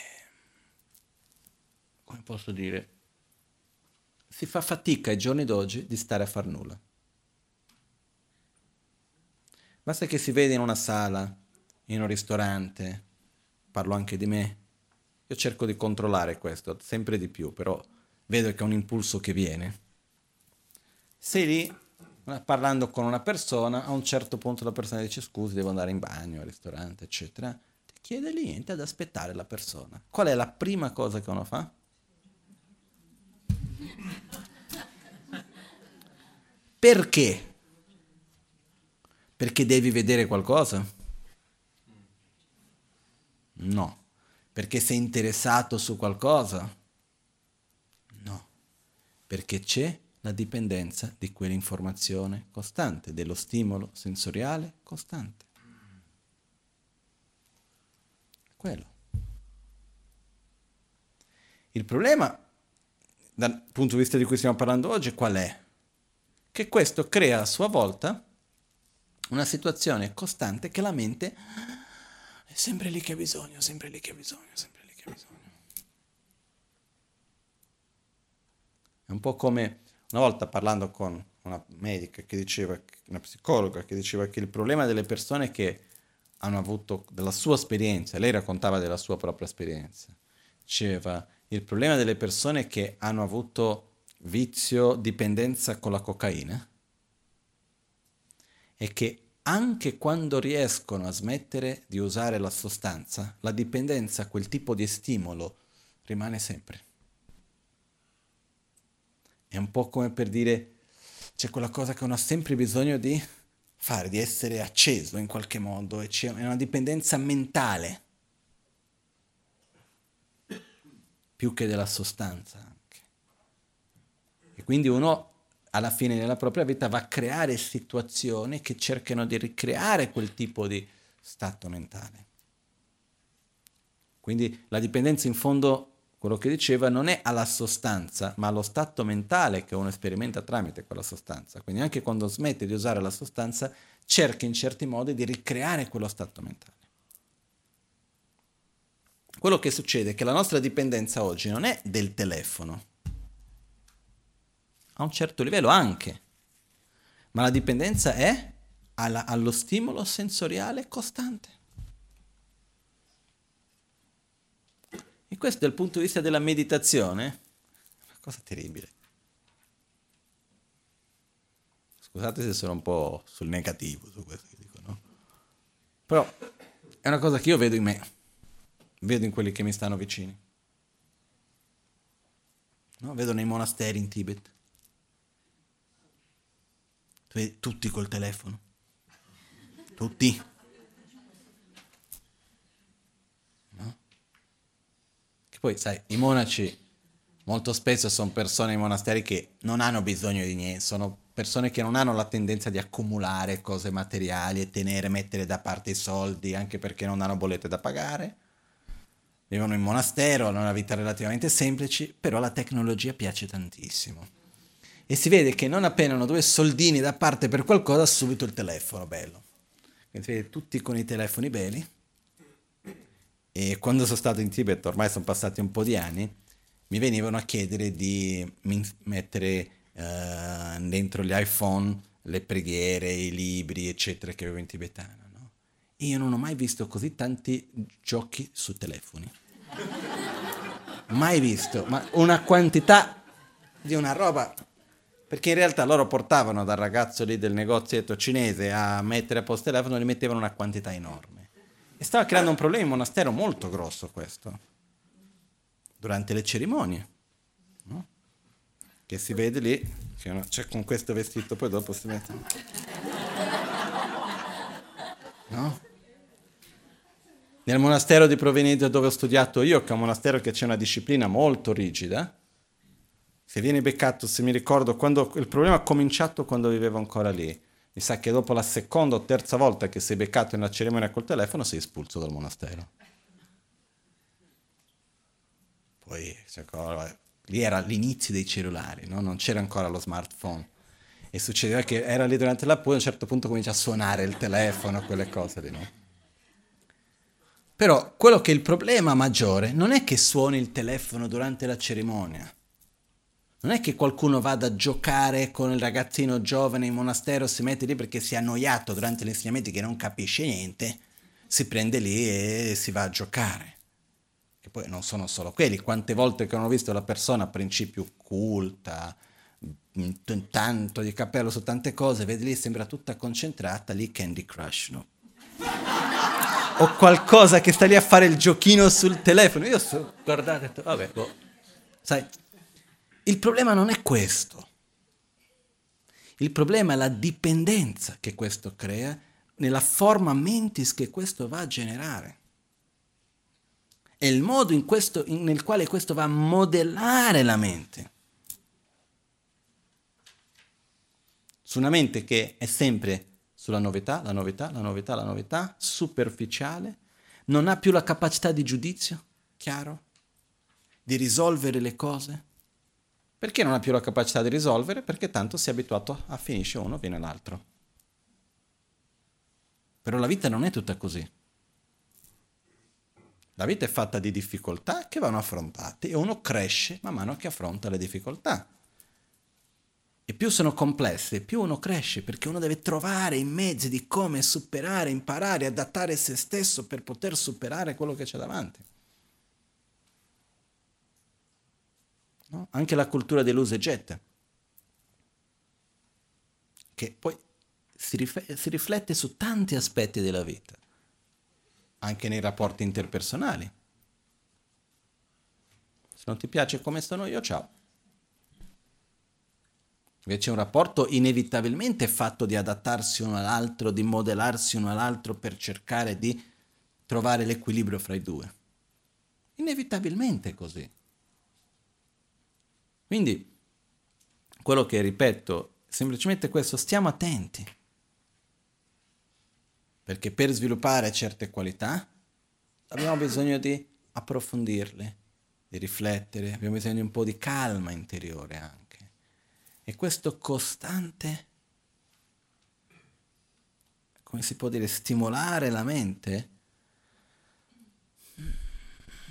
come posso dire? Si fa fatica ai giorni d'oggi di stare a far nulla. Basta che si vede in una sala, in un ristorante, parlo anche di me. Io cerco di controllare questo, sempre di più, però vedo che è un impulso che viene. Sei lì parlando con una persona, a un certo punto la persona dice scusi, devo andare in bagno, al ristorante, eccetera. Ti chiede lì niente ad aspettare la persona. Qual è la prima cosa che uno fa? Perché? Perché devi vedere qualcosa? No. Perché sei interessato su qualcosa? No. Perché c'è la dipendenza di quell'informazione costante, dello stimolo sensoriale costante. Quello. Il problema, dal punto di vista di cui stiamo parlando oggi, qual è? Che questo crea a sua volta una situazione costante che la mente è sempre lì che ha bisogno, sempre lì che ha bisogno, sempre lì che ha bisogno. È un po' come una volta parlando con una medica che diceva, una psicologa che diceva che il problema delle persone che hanno avuto della sua esperienza, lei raccontava della sua propria esperienza, diceva il problema delle persone che hanno avuto vizio, dipendenza con la cocaina è che anche quando riescono a smettere di usare la sostanza, la dipendenza, quel tipo di stimolo rimane sempre. È un po' come per dire c'è quella cosa che uno ha sempre bisogno di fare, di essere acceso in qualche modo, e c'è una dipendenza mentale, più che della sostanza anche. E quindi uno alla fine della propria vita va a creare situazioni che cercano di ricreare quel tipo di stato mentale. Quindi la dipendenza in fondo, quello che diceva, non è alla sostanza, ma allo stato mentale che uno sperimenta tramite quella sostanza. Quindi anche quando smette di usare la sostanza, cerca in certi modi di ricreare quello stato mentale. Quello che succede è che la nostra dipendenza oggi non è del telefono, a un certo livello anche, ma la dipendenza è alla, allo stimolo sensoriale costante. E questo dal punto di vista della meditazione è una cosa terribile. Scusate se sono un po' sul negativo su questo che dico, no? Però è una cosa che io vedo in me, vedo in quelli che mi stanno vicini. No? Vedo nei monasteri in Tibet tutti col telefono. Tutti. No? Che poi, sai, i monaci molto spesso sono persone in monasteri che non hanno bisogno di niente, sono persone che non hanno la tendenza di accumulare cose materiali e tenere, mettere da parte i soldi anche perché non hanno bollette da pagare. Vivono in monastero, hanno una vita relativamente semplice, però la tecnologia piace tantissimo e si vede che non appena hanno due soldini da parte per qualcosa, subito il telefono bello. Quindi si vede tutti con i telefoni belli. E quando sono stato in Tibet, ormai sono passati un po' di anni, mi venivano a chiedere di mettere uh, dentro gli iPhone le preghiere, i libri, eccetera, che avevo in tibetano. No? E io non ho mai visto così tanti giochi su telefoni. mai visto, ma una quantità di una roba perché in realtà loro portavano dal ragazzo lì del negozietto cinese a mettere a posto telefono e li mettevano una quantità enorme. E stava creando un problema in monastero molto grosso questo, durante le cerimonie, no? che si vede lì, c'è cioè con questo vestito, poi dopo si mette... No? Nel monastero di provenienza dove ho studiato io, che è un monastero che c'è una disciplina molto rigida, se viene beccato, se mi ricordo, quando il problema ha cominciato quando vivevo ancora lì. Mi sa che dopo la seconda o terza volta che sei beccato in una cerimonia col telefono sei espulso dal monastero. Poi, cioè, lì era l'inizio dei cellulari, no? non c'era ancora lo smartphone. E succedeva che era lì durante la poi a un certo punto comincia a suonare il telefono, quelle cose lì, no? Però quello che è il problema maggiore non è che suoni il telefono durante la cerimonia non è che qualcuno vada a giocare con il ragazzino giovane in monastero, si mette lì perché si è annoiato durante gli insegnamenti che non capisce niente, si prende lì e si va a giocare. Che poi non sono solo quelli, quante volte che hanno visto la persona a principio culta, tanto di cappello su tante cose, vedi lì sembra tutta concentrata, lì Candy Crush, no? o qualcosa che sta lì a fare il giochino sul telefono. Io sto guardando e detto, vabbè, boh. sai, il problema non è questo. Il problema è la dipendenza che questo crea nella forma mentis che questo va a generare. È il modo questo, in, nel quale questo va a modellare la mente. Su una mente che è sempre sulla novità, la novità, la novità, la novità, superficiale, non ha più la capacità di giudizio, chiaro, di risolvere le cose. Perché non ha più la capacità di risolvere? Perché tanto si è abituato a finisce uno, viene l'altro. Però la vita non è tutta così. La vita è fatta di difficoltà che vanno affrontate e uno cresce man mano che affronta le difficoltà. E più sono complesse, più uno cresce, perché uno deve trovare i mezzi di come superare, imparare, adattare se stesso per poter superare quello che c'è davanti. No? Anche la cultura dell'usa e getta, che poi si, rif- si riflette su tanti aspetti della vita, anche nei rapporti interpersonali. Se non ti piace come sono io, ciao. Invece è un rapporto inevitabilmente fatto di adattarsi uno all'altro, di modellarsi uno all'altro per cercare di trovare l'equilibrio fra i due. Inevitabilmente è così. Quindi, quello che ripeto, semplicemente questo, stiamo attenti. Perché per sviluppare certe qualità abbiamo bisogno di approfondirle, di riflettere, abbiamo bisogno di un po' di calma interiore anche. E questo costante, come si può dire, stimolare la mente,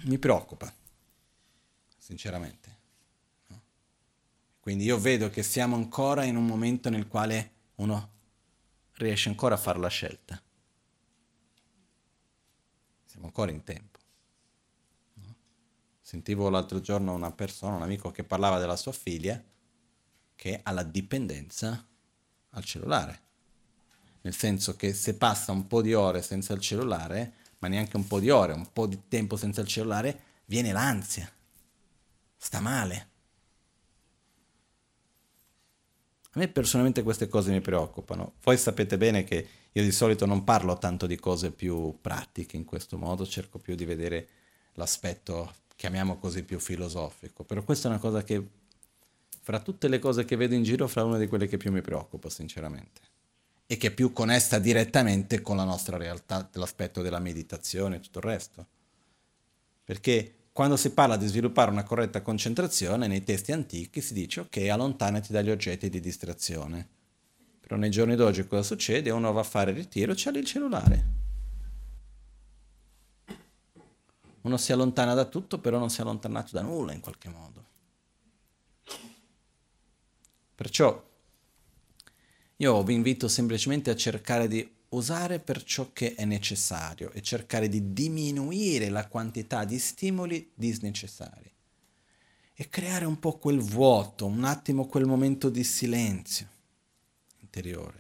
mi preoccupa, sinceramente. Quindi io vedo che siamo ancora in un momento nel quale uno riesce ancora a fare la scelta. Siamo ancora in tempo. No? Sentivo l'altro giorno una persona, un amico che parlava della sua figlia che ha la dipendenza al cellulare. Nel senso che se passa un po' di ore senza il cellulare, ma neanche un po' di ore, un po' di tempo senza il cellulare, viene l'ansia. Sta male. A me personalmente queste cose mi preoccupano. Voi sapete bene che io di solito non parlo tanto di cose più pratiche in questo modo, cerco più di vedere l'aspetto, chiamiamo così, più filosofico. Però questa è una cosa che fra tutte le cose che vedo in giro, fra una di quelle che più mi preoccupa, sinceramente. E che più connessa direttamente con la nostra realtà, l'aspetto della meditazione e tutto il resto. Perché quando si parla di sviluppare una corretta concentrazione, nei testi antichi si dice ok, allontanati dagli oggetti di distrazione. Però nei giorni d'oggi cosa succede? Uno va a fare il ritiro, c'è lì il cellulare. Uno si allontana da tutto, però non si è allontanato da nulla in qualche modo. Perciò io vi invito semplicemente a cercare di usare per ciò che è necessario e cercare di diminuire la quantità di stimoli disnecessari e creare un po' quel vuoto, un attimo quel momento di silenzio interiore,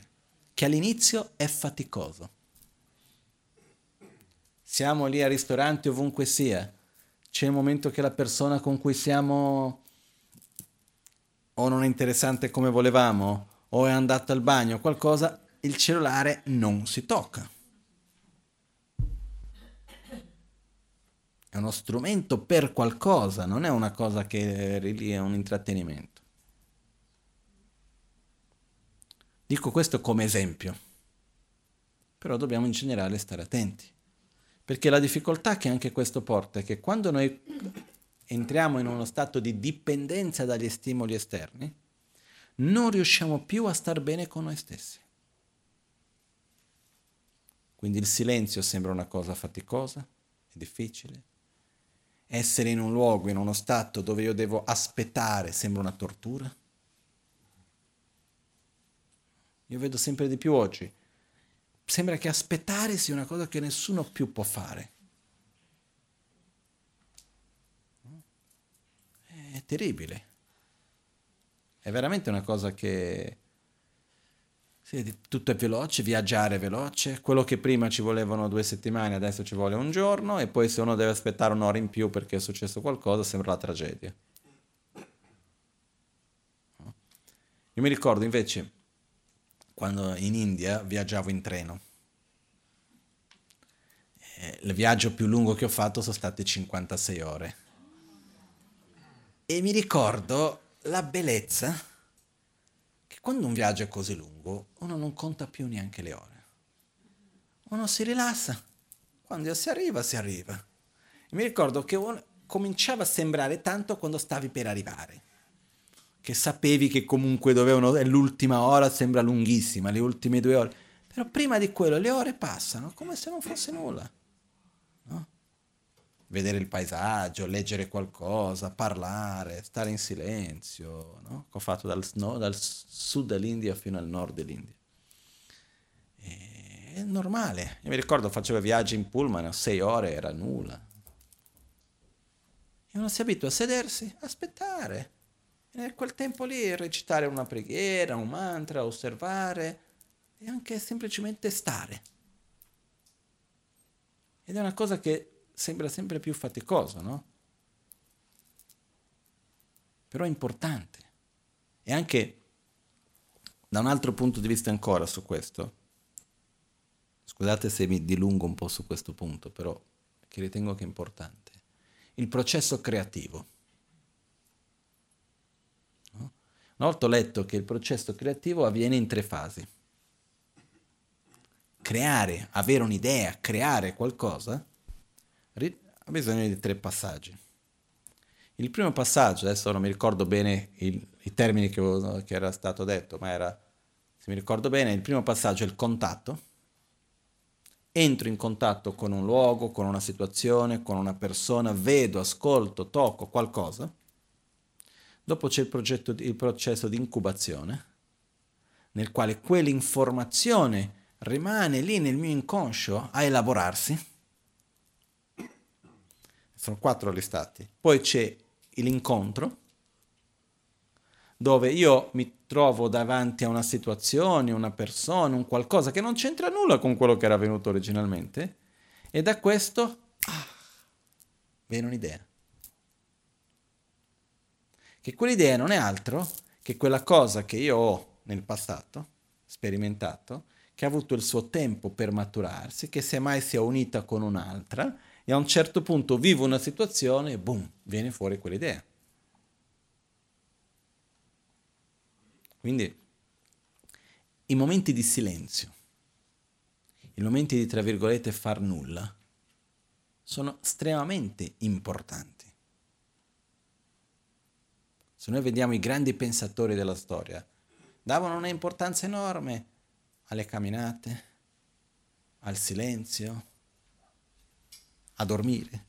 che all'inizio è faticoso. Siamo lì al ristorante ovunque sia, c'è il momento che la persona con cui siamo o non è interessante come volevamo, o è andato al bagno, qualcosa, il cellulare non si tocca. È uno strumento per qualcosa, non è una cosa che lì è un intrattenimento. Dico questo come esempio, però dobbiamo in generale stare attenti, perché la difficoltà che anche questo porta è che quando noi entriamo in uno stato di dipendenza dagli stimoli esterni, non riusciamo più a star bene con noi stessi. Quindi il silenzio sembra una cosa faticosa e difficile. Essere in un luogo, in uno stato dove io devo aspettare, sembra una tortura. Io vedo sempre di più oggi. Sembra che aspettare sia una cosa che nessuno più può fare. terribile. È veramente una cosa che Tutto è veloce, viaggiare è veloce, quello che prima ci volevano due settimane adesso ci vuole un giorno e poi se uno deve aspettare un'ora in più perché è successo qualcosa sembra la tragedia. Io mi ricordo invece quando in India viaggiavo in treno. Eh, il viaggio più lungo che ho fatto sono state 56 ore. E mi ricordo la bellezza quando un viaggio è così lungo, uno non conta più neanche le ore. Uno si rilassa. Quando si arriva, si arriva. Mi ricordo che cominciava a sembrare tanto quando stavi per arrivare. Che sapevi che comunque dovevano, l'ultima ora, sembra lunghissima, le ultime due ore. Però prima di quello le ore passano come se non fosse nulla vedere il paesaggio, leggere qualcosa, parlare, stare in silenzio, no? ho fatto dal, no, dal, sud dell'India fino al nord dell'India. E è normale, io mi ricordo facevo viaggi in pullman, a sei ore era nulla. E uno si abitua a sedersi, aspettare, e in quel tempo lì recitare una preghiera, un mantra, osservare e anche semplicemente stare. Ed è una cosa che sembra sempre più faticoso, no? Però è importante. E anche da un altro punto di vista ancora su questo, scusate se mi dilungo un po' su questo punto, però che ritengo che è importante, il processo creativo. Una volta ho letto che il processo creativo avviene in tre fasi. Creare, avere un'idea, creare qualcosa, ha bisogno di tre passaggi. Il primo passaggio, adesso non mi ricordo bene il, i termini che, che, era stato detto, ma era, se mi ricordo bene, il primo passaggio è il contatto. Entro in contatto con un luogo, con una situazione, con una persona, vedo, ascolto, tocco qualcosa. Dopo c'è il, progetto, il processo di incubazione, nel quale quell'informazione rimane lì nel mio inconscio a elaborarsi sono quattro listati. Poi c'è l'incontro, dove io mi trovo davanti a una situazione, una persona, un qualcosa che non c'entra nulla con quello che era venuto originalmente, e da questo ah, viene un'idea. Che quell'idea non è altro che quella cosa che io ho nel passato, sperimentato, che ha avuto il suo tempo per maturarsi, che semmai si è unita con un'altra, e a un certo punto vivo una situazione e boom, viene fuori quell'idea. Quindi i momenti di silenzio, i momenti di, tra virgolette, far nulla, sono estremamente importanti. Se noi vediamo i grandi pensatori della storia, davano un'importanza enorme alle camminate, al silenzio, a dormire.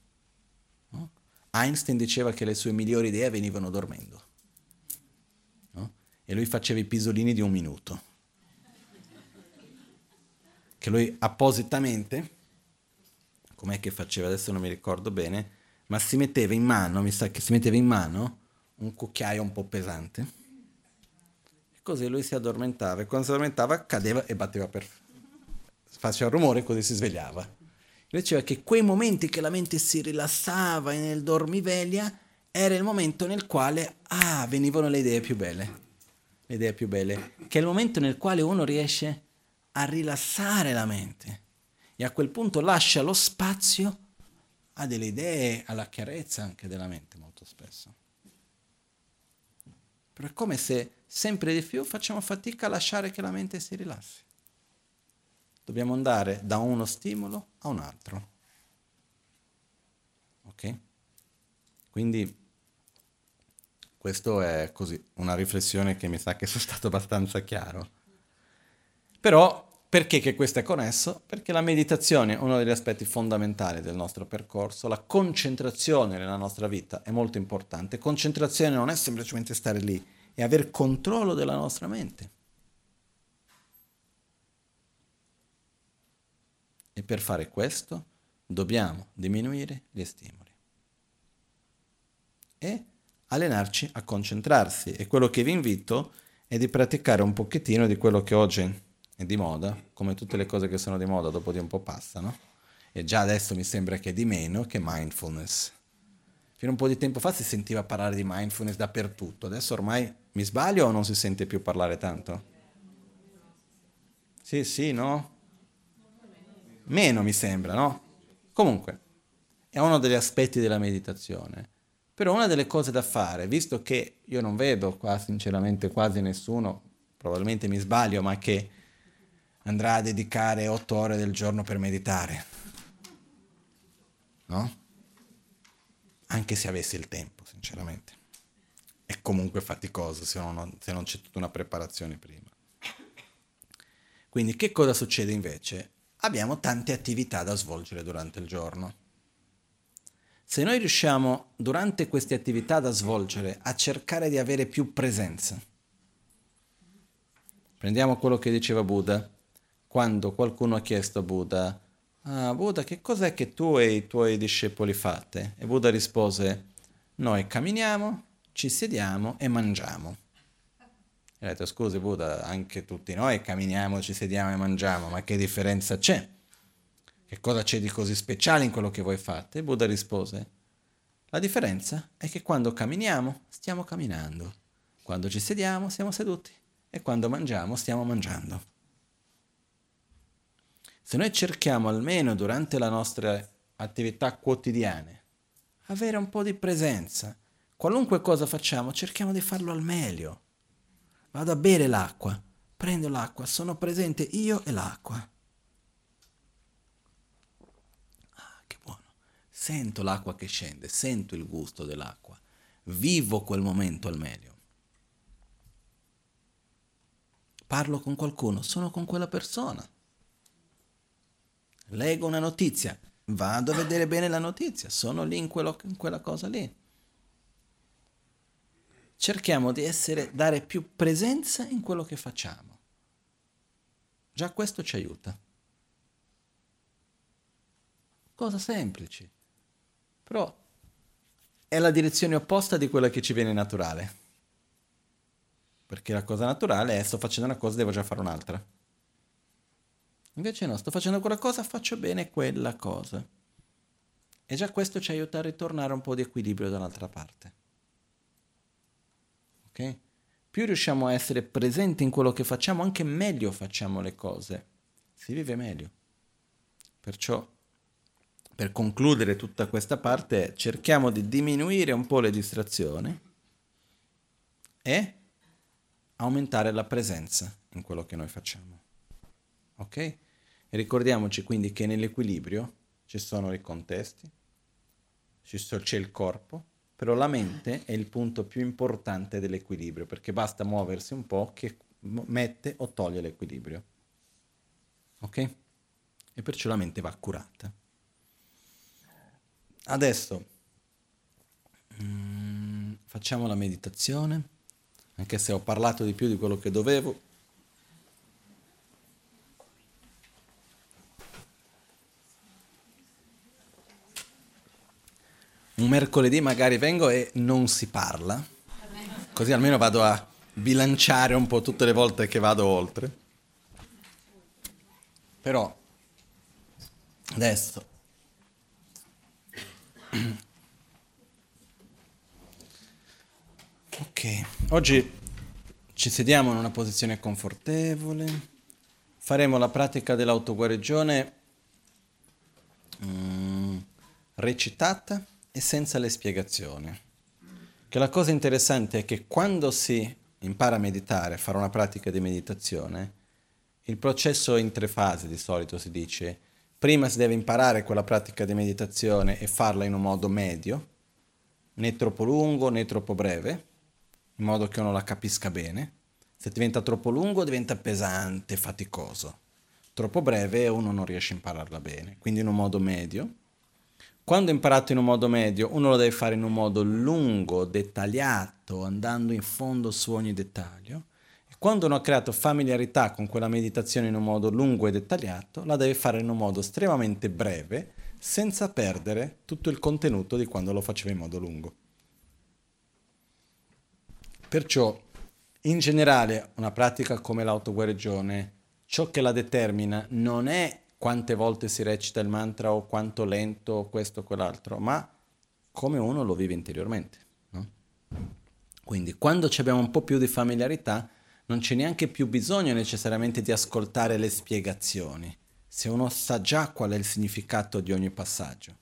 No? Einstein diceva che le sue migliori idee venivano dormendo. No? E lui faceva i pisolini di un minuto. Che lui appositamente, com'è che faceva, adesso non mi ricordo bene, ma si metteva in mano, mi sa che si metteva in mano un cucchiaio un po' pesante. E così lui si addormentava e quando si addormentava cadeva e batteva per... faceva rumore così si svegliava. Diceva che quei momenti che la mente si rilassava nel dormiveglia era il momento nel quale, ah, venivano le idee più belle. Le idee più belle. Che è il momento nel quale uno riesce a rilassare la mente. E a quel punto lascia lo spazio a delle idee, alla chiarezza anche della mente molto spesso. Però è come se sempre di più facciamo fatica a lasciare che la mente si rilassi. Dobbiamo andare da uno stimolo a un altro. Ok? Quindi questo è così, una riflessione che mi sa che [laughs] sono stato abbastanza chiaro. Però perché che questo è connesso? Perché la meditazione è uno degli aspetti fondamentali del nostro percorso, la concentrazione nella nostra vita è molto importante. Concentrazione non è semplicemente stare lì, è avere controllo della nostra mente. E per fare questo dobbiamo diminuire gli stimoli e allenarci a concentrarsi. E quello che vi invito e di praticare un pochettino di quello che oggi è di moda, come tutte le cose che sono di moda dopo di un po' passano, e già adesso mi sembra che è di meno, che mindfulness. Fino a un po' di tempo fa si sentiva parlare di mindfulness dappertutto, adesso ormai mi sbaglio o non si sente più parlare tanto? Sì, sì, no? Meno mi sembra, no? Comunque, è uno degli aspetti della meditazione. Però una delle cose da fare, visto che io non vedo qua sinceramente quasi nessuno, probabilmente mi sbaglio, ma che andrà a dedicare otto ore del giorno per meditare, no? Anche se avessi il tempo, sinceramente. È comunque faticoso se non, se non c'è tutta una preparazione prima. Quindi che cosa succede invece? Abbiamo tante attività da svolgere durante il giorno. Se noi riusciamo durante queste attività da svolgere a cercare di avere più presenza, prendiamo quello che diceva Buddha, quando qualcuno ha chiesto a Buddha, ah Buddha che cos'è che tu e i tuoi discepoli fate? E Buddha rispose, noi camminiamo, ci sediamo e mangiamo. E ha detto, scusi Buddha, anche tutti noi camminiamo, ci sediamo e mangiamo, ma che differenza c'è? Che cosa c'è di così speciale in quello che voi fate? E Buddha rispose, la differenza è che quando camminiamo stiamo camminando, quando ci sediamo siamo seduti e quando mangiamo stiamo mangiando. Se noi cerchiamo almeno durante le nostre attività quotidiane avere un po' di presenza, qualunque cosa facciamo cerchiamo di farlo al meglio. Vado a bere l'acqua, prendo l'acqua, sono presente io e l'acqua. sento l'acqua che scende, sento il gusto dell'acqua, vivo quel momento al meglio. Parlo con qualcuno, sono con quella persona. Leggo una notizia, vado a vedere bene la notizia, sono lì in, quello, in quella cosa lì. Cerchiamo di essere, dare più presenza in quello che facciamo. Già questo ci aiuta. Cosa semplice. Però è la direzione opposta di quella che ci viene naturale. Perché la cosa naturale è sto facendo una cosa, devo già fare un'altra. Invece no, sto facendo quella cosa, faccio bene quella cosa. E già questo ci aiuta a ritornare un po' di equilibrio dall'altra parte. Ok? Più riusciamo a essere presenti in quello che facciamo, anche meglio facciamo le cose. Si vive meglio. Perciò per concludere tutta questa parte, cerchiamo di diminuire un po' le distrazioni e aumentare la presenza in quello che noi facciamo. Ok? E ricordiamoci quindi che nell'equilibrio ci sono i contesti, c'è il corpo, però la mente è il punto più importante dell'equilibrio, perché basta muoversi un po' che mette o toglie l'equilibrio. Ok? E perciò la mente va curata. Adesso mm, facciamo la meditazione, anche se ho parlato di più di quello che dovevo. Un mercoledì magari vengo e non si parla, così almeno vado a bilanciare un po' tutte le volte che vado oltre. Però adesso. [clears throat] Ok, oggi ci sediamo in una posizione confortevole, faremo la pratica dell'autoguarigione mm, recitata e senza le spiegazioni. Che la cosa interessante è che quando si impara a meditare, a fare una pratica di meditazione, il processo in tre fasi di solito si dice prima si deve imparare quella pratica di meditazione e farla in un modo medio, né troppo lungo né troppo breve, in modo che uno la capisca bene. Se diventa troppo lungo diventa pesante, faticoso. Troppo breve uno non riesce a impararla bene, quindi in un modo medio. Quando imparato in un modo medio, uno lo deve fare in un modo lungo, dettagliato, andando in fondo su ogni dettaglio. Quando uno ha creato familiarità con quella meditazione in un modo lungo e dettagliato, la deve fare in un modo estremamente breve, senza perdere tutto il contenuto di quando lo faceva in modo lungo. Perciò In generale, una pratica come l'autoguarigione, ciò che la determina non è quante volte si recita il mantra o quanto lento questo o quell'altro, ma come uno lo vive interiormente. No? Quindi quando abbiamo un po' più di familiarità, non c'è neanche più bisogno necessariamente di ascoltare le spiegazioni, se uno sa già qual è il significato di ogni passaggio.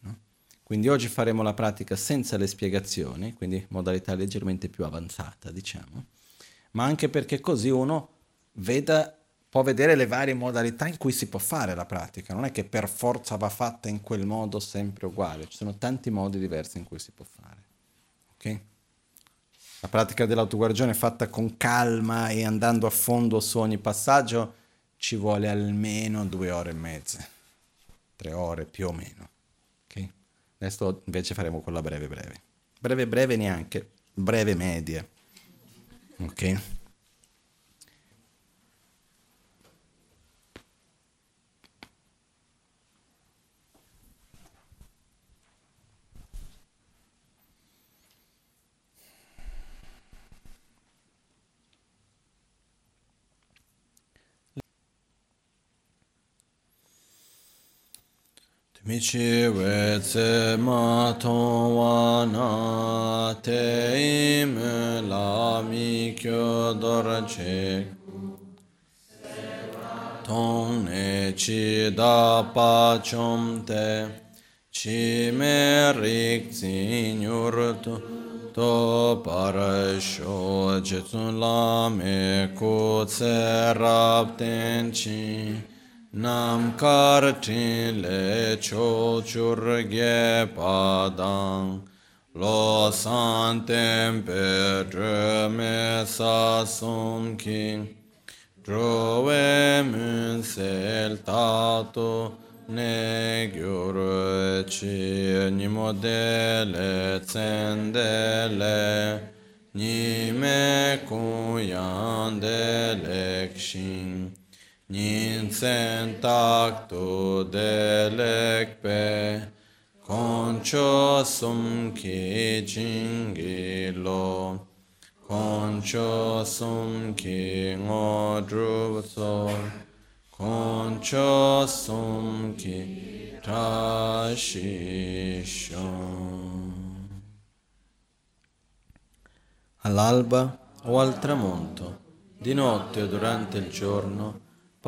No? Quindi oggi faremo la pratica senza le spiegazioni, quindi modalità leggermente più avanzata, diciamo, ma anche perché così uno veda, può vedere le varie modalità in cui si può fare la pratica, non è che per forza va fatta in quel modo sempre uguale, ci sono tanti modi diversi in cui si può fare. Okay? La pratica dell'autoguarigione fatta con calma e andando a fondo su ogni passaggio ci vuole almeno due ore e mezza, tre ore più o meno. Okay? Adesso invece faremo quella breve breve. Breve breve neanche, breve media. Ok? Mi chi we tse na te im la mi kyo dor che tong ne chi da pa chom te chi me rik zi nyur tu to par sho je tsun la me ku tse rab ten chi Nam kartin le cho churge padang lo santem pe me sa sum king. Drove mun sel tato ne gyur chi ni modele tsendele ni me kuyandele kshin Nin sen tak tu delek pe, concio sum ki jingi lo, concio sum ki ngodru so, concio sum ki tashisho. All'alba o al tramonto, di notte o durante il giorno,